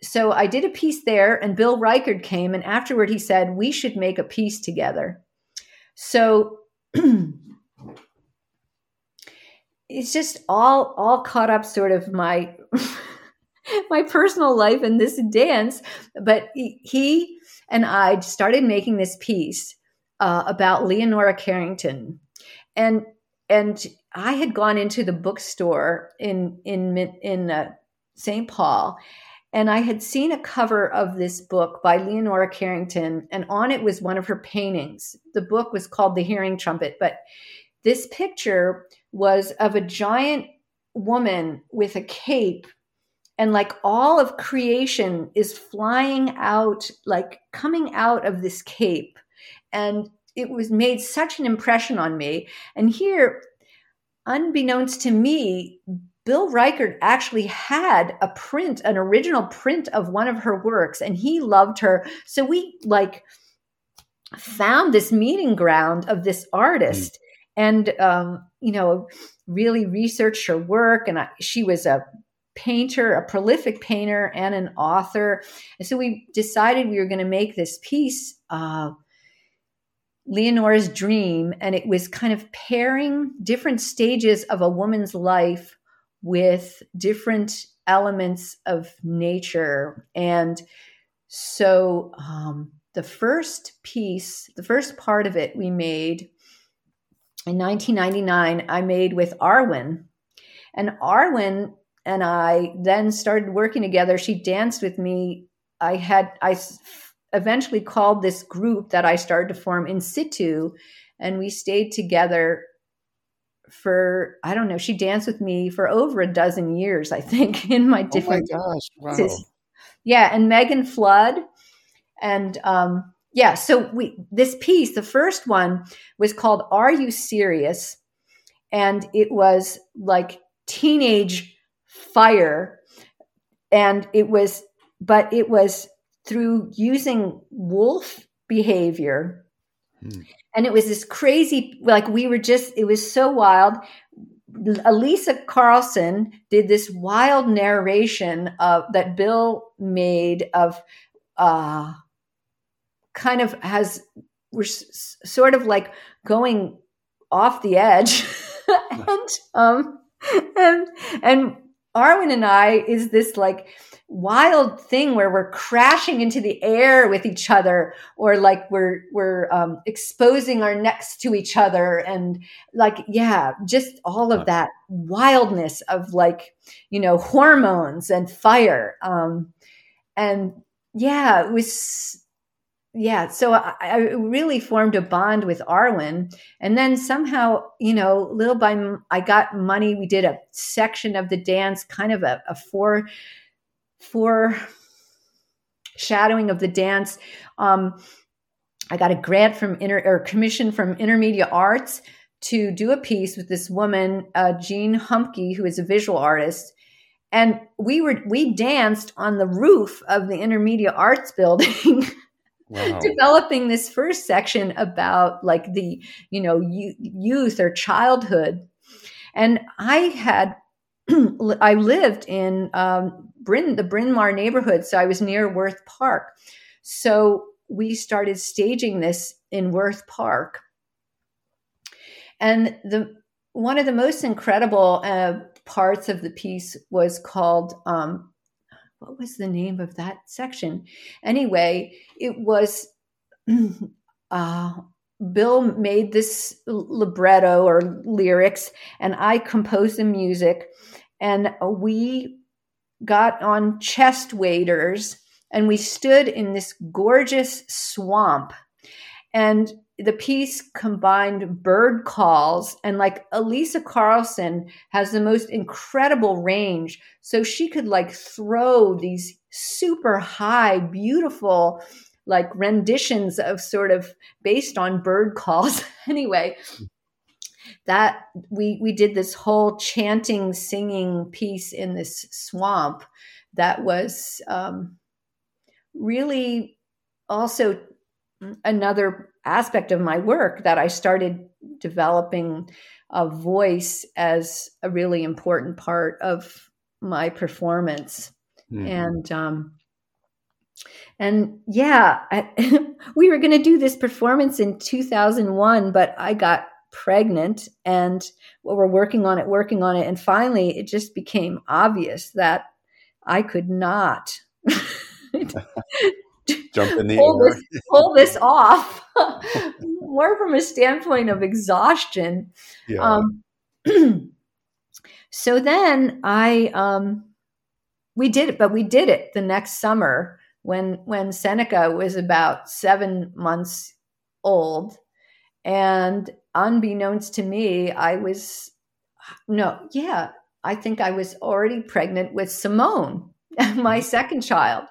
So I did a piece there, and Bill Reichard came, and afterward he said we should make a piece together. So (clears throat) it's just all all caught up, sort of my (laughs) my personal life and this dance. But he and I started making this piece uh, about Leonora Carrington, and and I had gone into the bookstore in in in uh, St. Paul, and I had seen a cover of this book by Leonora Carrington, and on it was one of her paintings. The book was called The Hearing Trumpet, but this picture was of a giant woman with a cape and like all of creation is flying out like coming out of this cape and it was made such an impression on me and here unbeknownst to me bill reichard actually had a print an original print of one of her works and he loved her so we like found this meeting ground of this artist mm. and um, you know really researched her work and I, she was a painter, a prolific painter, and an author. And so we decided we were going to make this piece, uh, Leonora's Dream, and it was kind of pairing different stages of a woman's life with different elements of nature. And so um, the first piece, the first part of it we made in 1999, I made with Arwen. And Arwen and I then started working together. She danced with me. I had I eventually called this group that I started to form in situ, and we stayed together for I don't know. She danced with me for over a dozen years, I think, (laughs) in my different. Oh my gosh! Wow. Yeah, and Megan Flood, and um, yeah. So we this piece, the first one was called "Are You Serious," and it was like teenage fire and it was but it was through using wolf behavior hmm. And it was this crazy like we were just it was so wild. Elisa carlson did this wild narration of that bill made of uh kind of has we're s- sort of like going off the edge. (laughs) And um and and Arwen and I is this like wild thing where we're crashing into the air with each other or like we're we're um, exposing our necks to each other and like yeah just all of that wildness of like you know hormones and fire um and yeah it was yeah, so I, I, really formed a bond with Arwen, and then somehow, you know, little by I got money. We did a section of the dance, kind of a, a four, four shadowing of the dance. Um, I got a grant from inter or commission from Intermedia Arts to do a piece with this woman, uh, Jean Humke, who is a visual artist, and we were we danced on the roof of the Intermedia Arts (laughs) building. Developing this first section about like the you know youth or childhood. And i had (clears throat) i lived in um, Bryn, the bryn mawr neighborhood so i was near Wirth park. So we started staging this in Wirth park. And the one of the most incredible uh, parts of the piece was called um, what was the name of that section? Anyway, it was (clears throat) uh, Bill made this libretto or lyrics, and I composed the music. And we got on chest waders and we stood in this gorgeous swamp. And the piece combined bird calls and like Elisa Carlson has the most incredible range. So she could like throw these super high, beautiful like renditions of sort of based on bird calls. (laughs) anyway, that we we did this whole chanting, singing piece in this swamp that was um, really also another aspect of my work that I started developing a voice as a really important part of my performance. Mm-hmm. And um, and yeah, I, (laughs) we were going to do this performance in 2001, but I got pregnant and we're working on it, working on it. And finally, it just became obvious that I could not (laughs) (laughs) jump in the pull, this, pull this off (laughs) more from a standpoint of exhaustion. Yeah. Um, (clears throat) so then I, um, we did it, but we did it the next summer when when Seneca was about seven months old, and unbeknownst to me, I was no, yeah, I think I was already pregnant with Simone, (laughs) my mm-hmm. second child,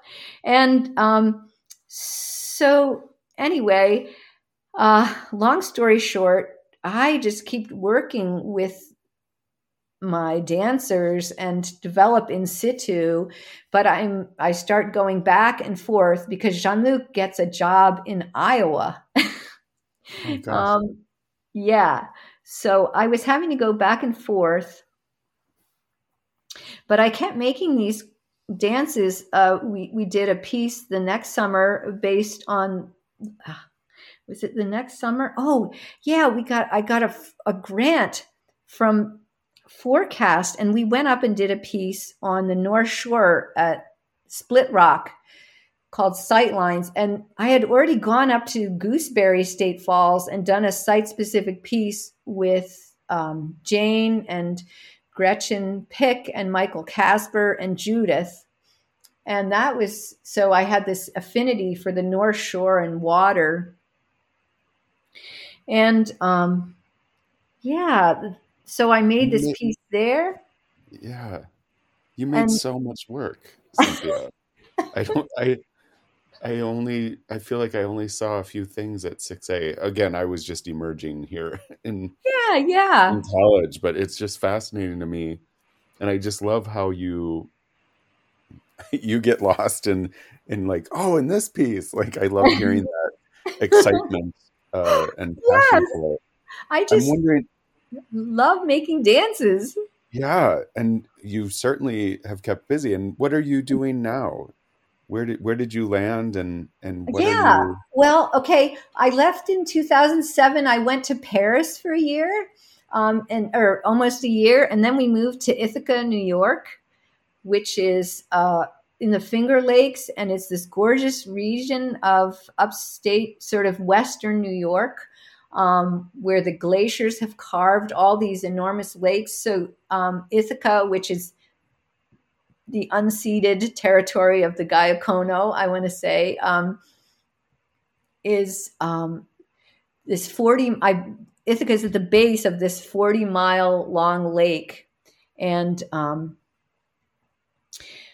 and um, so anyway, uh, long story short, I just keep working with my dancers and develop in situ but i'm i start going back and forth because jean-luc gets a job in iowa. Oh, (laughs) um, yeah. So i was having to go back and forth but i kept making these dances uh, we, we did a piece the next summer based on uh, was it the next summer? Oh yeah we got i got a, a grant from forecast and we went up and did a piece on the north shore at split rock called sightlines and i had already gone up to gooseberry state falls and done a site specific piece with um, jane and gretchen pick and michael casper and judith and that was so i had this affinity for the north shore and water and um, yeah so I made this made, piece there. Yeah. You made and, so much work, Cynthia. I don't I I only I feel like I only saw a few things at 6A. Again, I was just emerging here (laughs) in Yeah, yeah. in college, but it's just fascinating to me. And I just love how you (laughs) you get lost in in like, oh, in this piece. Like I love hearing (laughs) that excitement uh, and passion yes. for it. I just love making dances. Yeah, and you certainly have kept busy. And what are you doing now? Where did where did you land and and yeah. you... well okay. I left in 2007 i went to paris for a year um, and or almost a year and then we moved to ithaca new york which is uh, in the finger lakes and it's this gorgeous region of upstate sort of western new york um, where the glaciers have carved all these enormous lakes. So um, Ithaca, which is the unceded territory of the Gayokono, I want to say, um, is um, this 40, I, Ithaca is at the base of this 40 mile long lake. And um,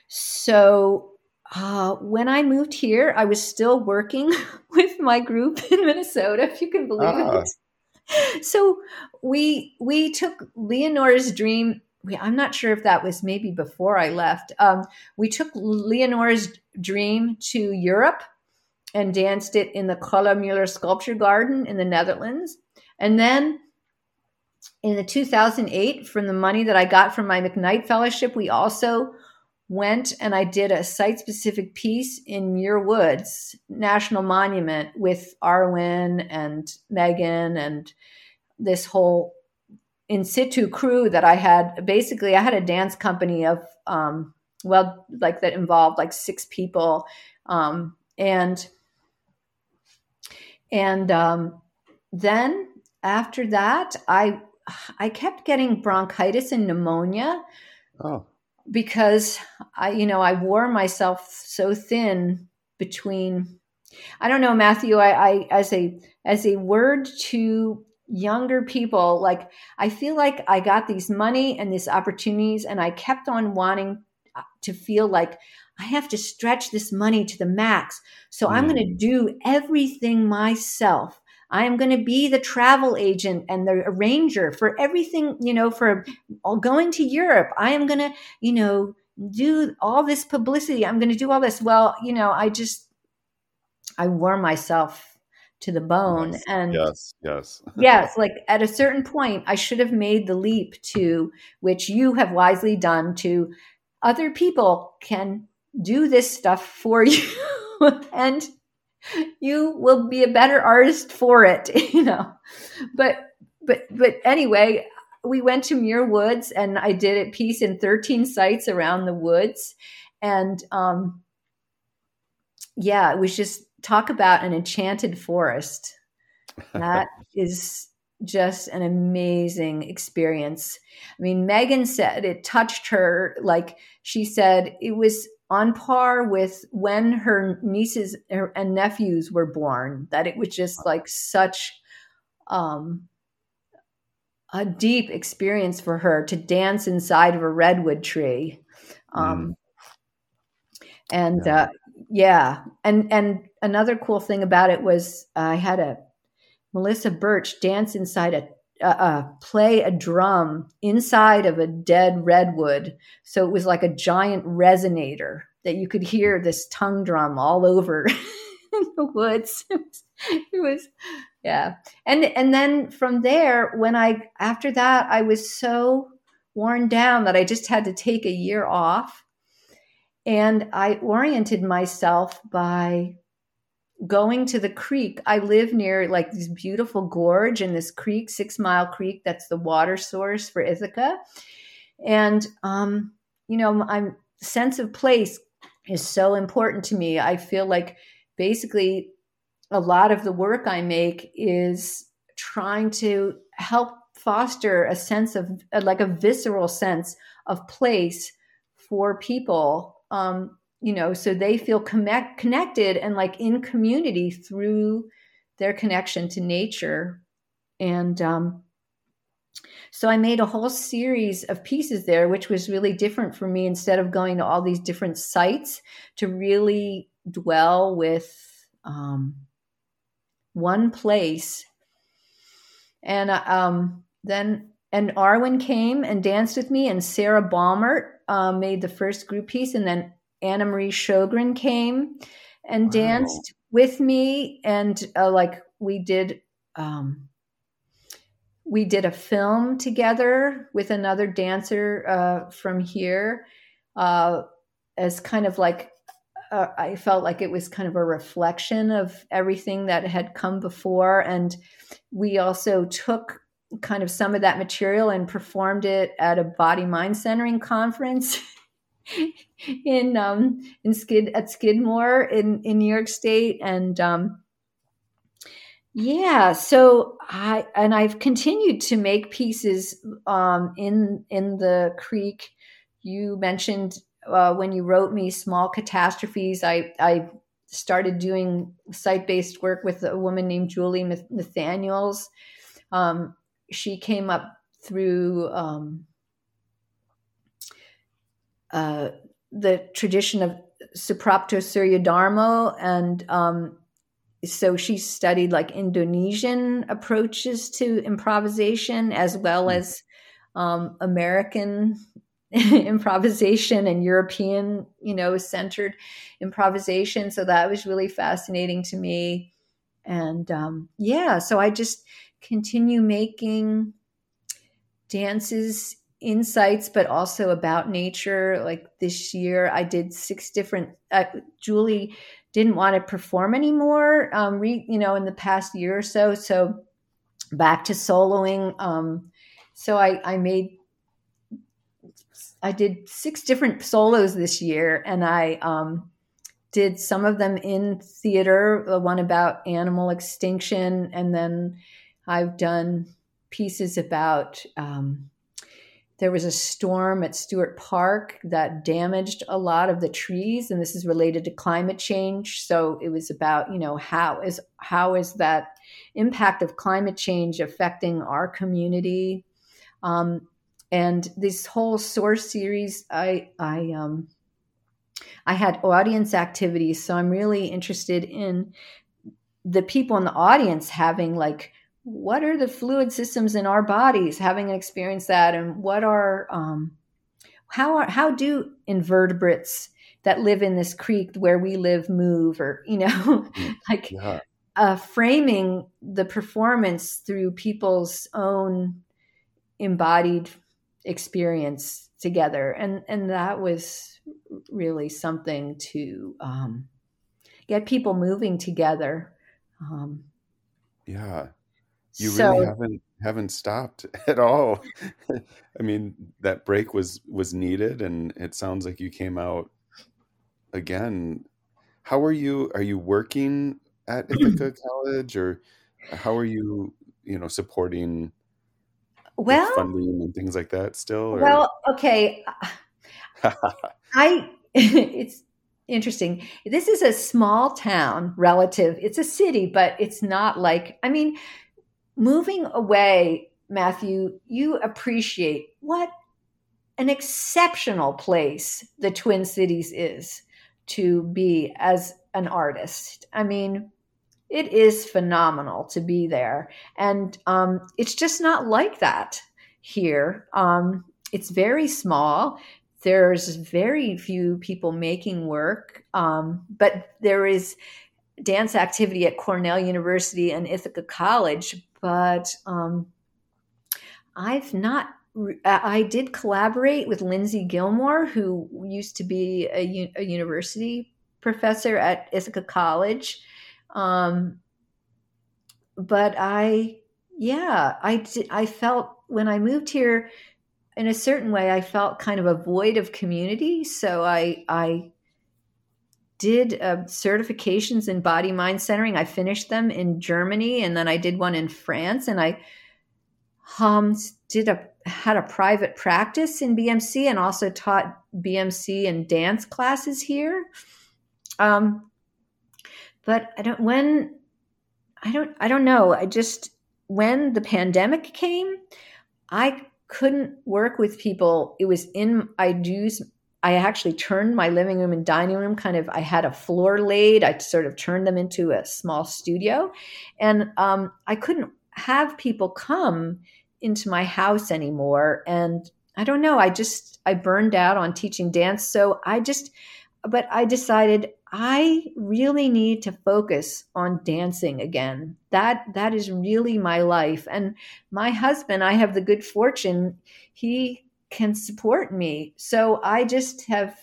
so uh, when I moved here, I was still working (laughs) with my group in Minnesota, if you can believe uh. it. So we we took Leonora's dream. We, I'm not sure if that was maybe before I left. Um, we took Leonora's dream to Europe and danced it in the Muller Sculpture Garden in the Netherlands. And then in the 2008, from the money that I got from my McKnight Fellowship, we also went and I did a site specific piece in Muir Woods National Monument with Arwen and Megan and this whole in situ crew that I had. Basically, I had a dance company of, um, well, like that involved like six people. Um, and and um, then after that, I I kept getting bronchitis and pneumonia. Oh. Because I, you know, I wore myself so thin between. I don't know, Matthew. I, I as a as a word to younger people, like I feel like I got these money and these opportunities, and I kept on wanting to feel like I have to stretch this money to the max. So mm. I'm going to do everything myself. I am going to be the travel agent and the arranger for everything, you know, for going to Europe. I am going to, you know, do all this publicity. I'm going to do all this. Well, you know, I just, I wore myself to the bone. Yes, and yes, yes. (laughs) yes, like at a certain point, I should have made the leap to which you have wisely done to other people can do this stuff for (laughs) you. and you will be a better artist for it, (laughs) you know. But but but anyway, we went to Muir Woods and I did a piece in 13 sites around the woods. And um yeah, it was just talk about an enchanted forest. (laughs) That is just an amazing experience. I mean, Megan said it touched her. Like she said, it was on par with when her nieces and nephews were born that it was just like such um, a deep experience for her to dance inside of a redwood tree um, mm. and yeah. Uh, yeah and and another cool thing about it was i had a melissa birch dance inside a uh, uh, play a drum inside of a dead redwood. So it was like a giant resonator that you could hear this tongue drum all over (laughs) the woods. (laughs) It was, it was, yeah. And and then from there, when I after that, I was so worn down that I just had to take a year off. And I oriented myself by going to the creek. I live near like this beautiful gorge and this creek, Six Mile Creek. That's the water source for Ithaca. And, um, you know, I'm sense of place is so important to me. I feel like basically a lot of the work I make is trying to help foster a sense of like a visceral sense of place for people um, you know, so they feel connect, connected and like in community through their connection to nature. And um, so I made a whole series of pieces there, which was really different for me instead of going to all these different sites to really dwell with um, one place. And uh, um, then, and Arwen came and danced with me, and Sarah Balmert um, made the first group piece, and then Anna Marie Shogren came and wow. danced with me, and uh, like we did, um, we did a film together with another dancer uh, from here, uh, as kind of like uh, I felt like it was kind of a reflection of everything that had come before, and we also took kind of some of that material and performed it at a body mind centering conference (laughs) in um, in Skid at Skidmore in in New York State, and um, yeah, so I and I've continued to make pieces um, in in the creek. You mentioned uh, when you wrote me small catastrophes. I I started doing site based work with a woman named Julie Nathaniels. Um, she came up through um, uh, the tradition of Suprapto Suryodarmo, and um, so she studied like Indonesian approaches to improvisation as well hmm. as um, American (laughs) improvisation and European, you know, centered improvisation. So that was really fascinating to me. And um, yeah, so I just continue making dances insights, but also about nature. Like this year, I did six different. Uh, Julie didn't want to perform anymore. Um, re, you know, in the past year or so, so back to soloing. Um, so I, I made. I did six different solos this year, and I um, did some of them in theater, the one about animal extinction, and then I've done pieces about um, there was a storm at Stewart Park that damaged a lot of the trees, and this is related to climate change. So it was about you know how is how is that impact of climate change affecting our community, um, and this whole source series, I I um, I had audience activities, so I'm really interested in the people in the audience having like what are the fluid systems in our bodies having experienced that and what are um, how are how do invertebrates that live in this creek where we live move or you know mm, (laughs) like yeah. uh, framing the performance through people's own embodied experience together. And and that was really something to um, get people moving together um, yeah you so, really haven't haven't stopped (laughs) at all. (laughs) I mean, that break was was needed, and it sounds like you came out again. How are you? Are you working at (clears throat) Ithaca College, or how are you? You know, supporting well funding and things like that still. Or? Well, okay. Uh, (laughs) I it's interesting. This is a small town relative. It's a city, but it's not like I mean moving away, Matthew, you appreciate what an exceptional place the Twin Cities is to be as an artist. I mean, it is phenomenal to be there. And um, it's just not like that here. Um, it's very small. There's very few people making work, um, but there is dance activity at Cornell University and Ithaca College, but um, I've not. I did collaborate with Lindsay Gilmore, who used to be a, a university professor at Ithaca College. Um, but I, yeah, I I felt when I moved here, in a certain way, I felt kind of a void of community. So I, I did uh, certifications in body mind centering. I finished them in Germany, and then I did one in France, and I um, did a had a private practice in BMC, and also taught BMC and dance classes here. Um, but I don't when I don't I don't know. I just when the pandemic came, I couldn't work with people. It was in I do I actually turned my living room and dining room kind of, I had a floor laid. I sort of turned them into a small studio. And um, I couldn't have people come into my house anymore. And I don't know, I just, I burned out on teaching dance. So I just, but I decided I really need to focus on dancing again. That that is really my life. And my husband, I have the good fortune, he can support me. So I just have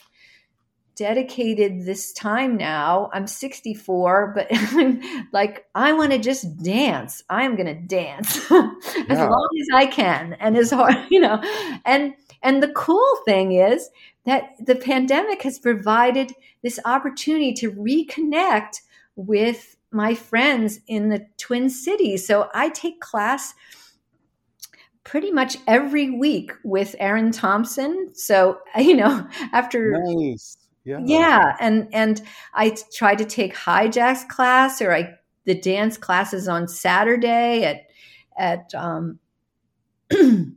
dedicated this time now. I'm 64, but I'm (laughs) like, I want to just dance. I'm going to dance (laughs) as long as I can and as hard, (laughs) you know. And and the cool thing is that the pandemic has provided this opportunity to reconnect with my friends in the Twin Cities. So I take class pretty much every week with Aaron Thompson. So, (laughs) you know, after nice. Yeah. yeah. And and I try to take hijack's class or I the dance classes on Saturday at at um (clears throat)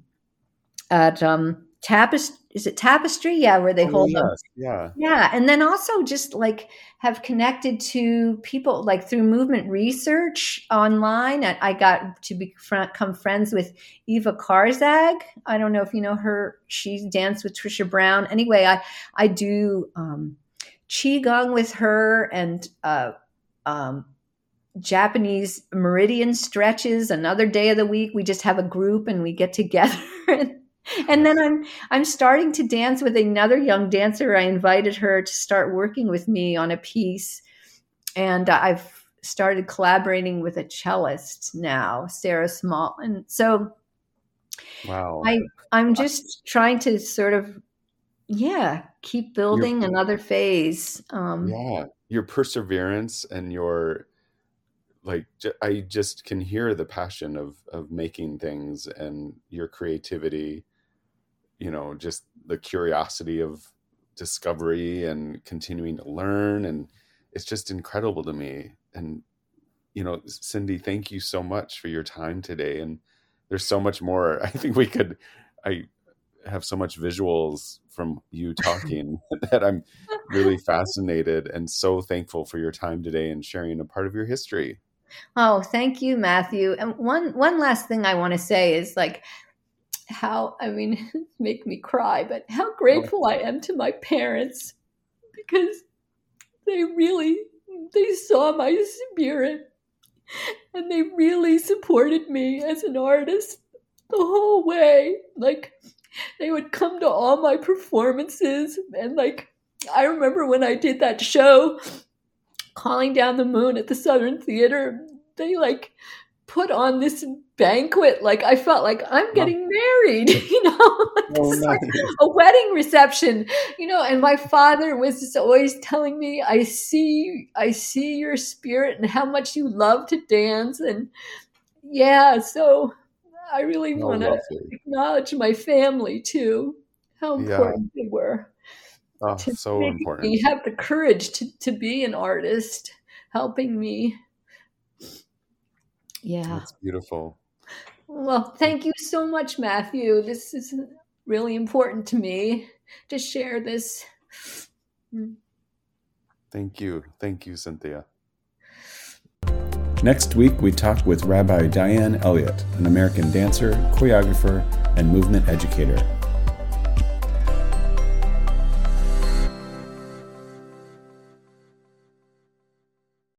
at um tapestry is it tapestry? Yeah where they oh, hold yes. them yeah. Yeah and then also just like have connected to people like through movement research online i got to become friends with Eva Karczag. I don't know if you know her. She danced with trisha brown. Anyway i i do um qigong with her and uh um Japanese meridian stretches another day of the week. We just have a group and we get together (laughs) and and then I'm I'm starting to dance with another young dancer. I invited her to start working with me on a piece, and I've started collaborating with a cellist now, Sarah Small, and so wow, I I'm just trying to sort of yeah keep building You're, another phase. Um, yeah, your perseverance and your like I just can hear the passion of of making things and your creativity you know just the curiosity of discovery and continuing to learn and it's just incredible to me. And you know cindy thank you so much for your time today and there's so much more. (laughs) I think we could i have so much visuals from you (laughs) talking (laughs) that i'm really fascinated and so thankful for your time today and sharing a part of your history. Oh thank you matthew. And one one last thing i want to say is like how I mean, (laughs) make me cry, but how grateful I oh. am to my parents because they really they saw my spirit and they really supported me as an artist the whole way. Like they would come to all my performances and like I remember when I did that show calling down the moon at the Southern Theater, they like put on this banquet like i felt like i'm getting married (laughs) you know? (laughs) Like oh, nice. a wedding reception you know? And my father was just always telling me i see i see your spirit and how much you love to dance. And yeah so i really oh, want to acknowledge my family too how important yeah. they were oh, so important. You have the courage to, to be an artist helping me yeah. That's beautiful. Well, thank you so much, Matthew. This is really important to me to share this. Mm. Thank you. Thank you, Cynthia. Next week, we talk with Rabbi Diane Elliott, an American dancer, choreographer, and movement educator.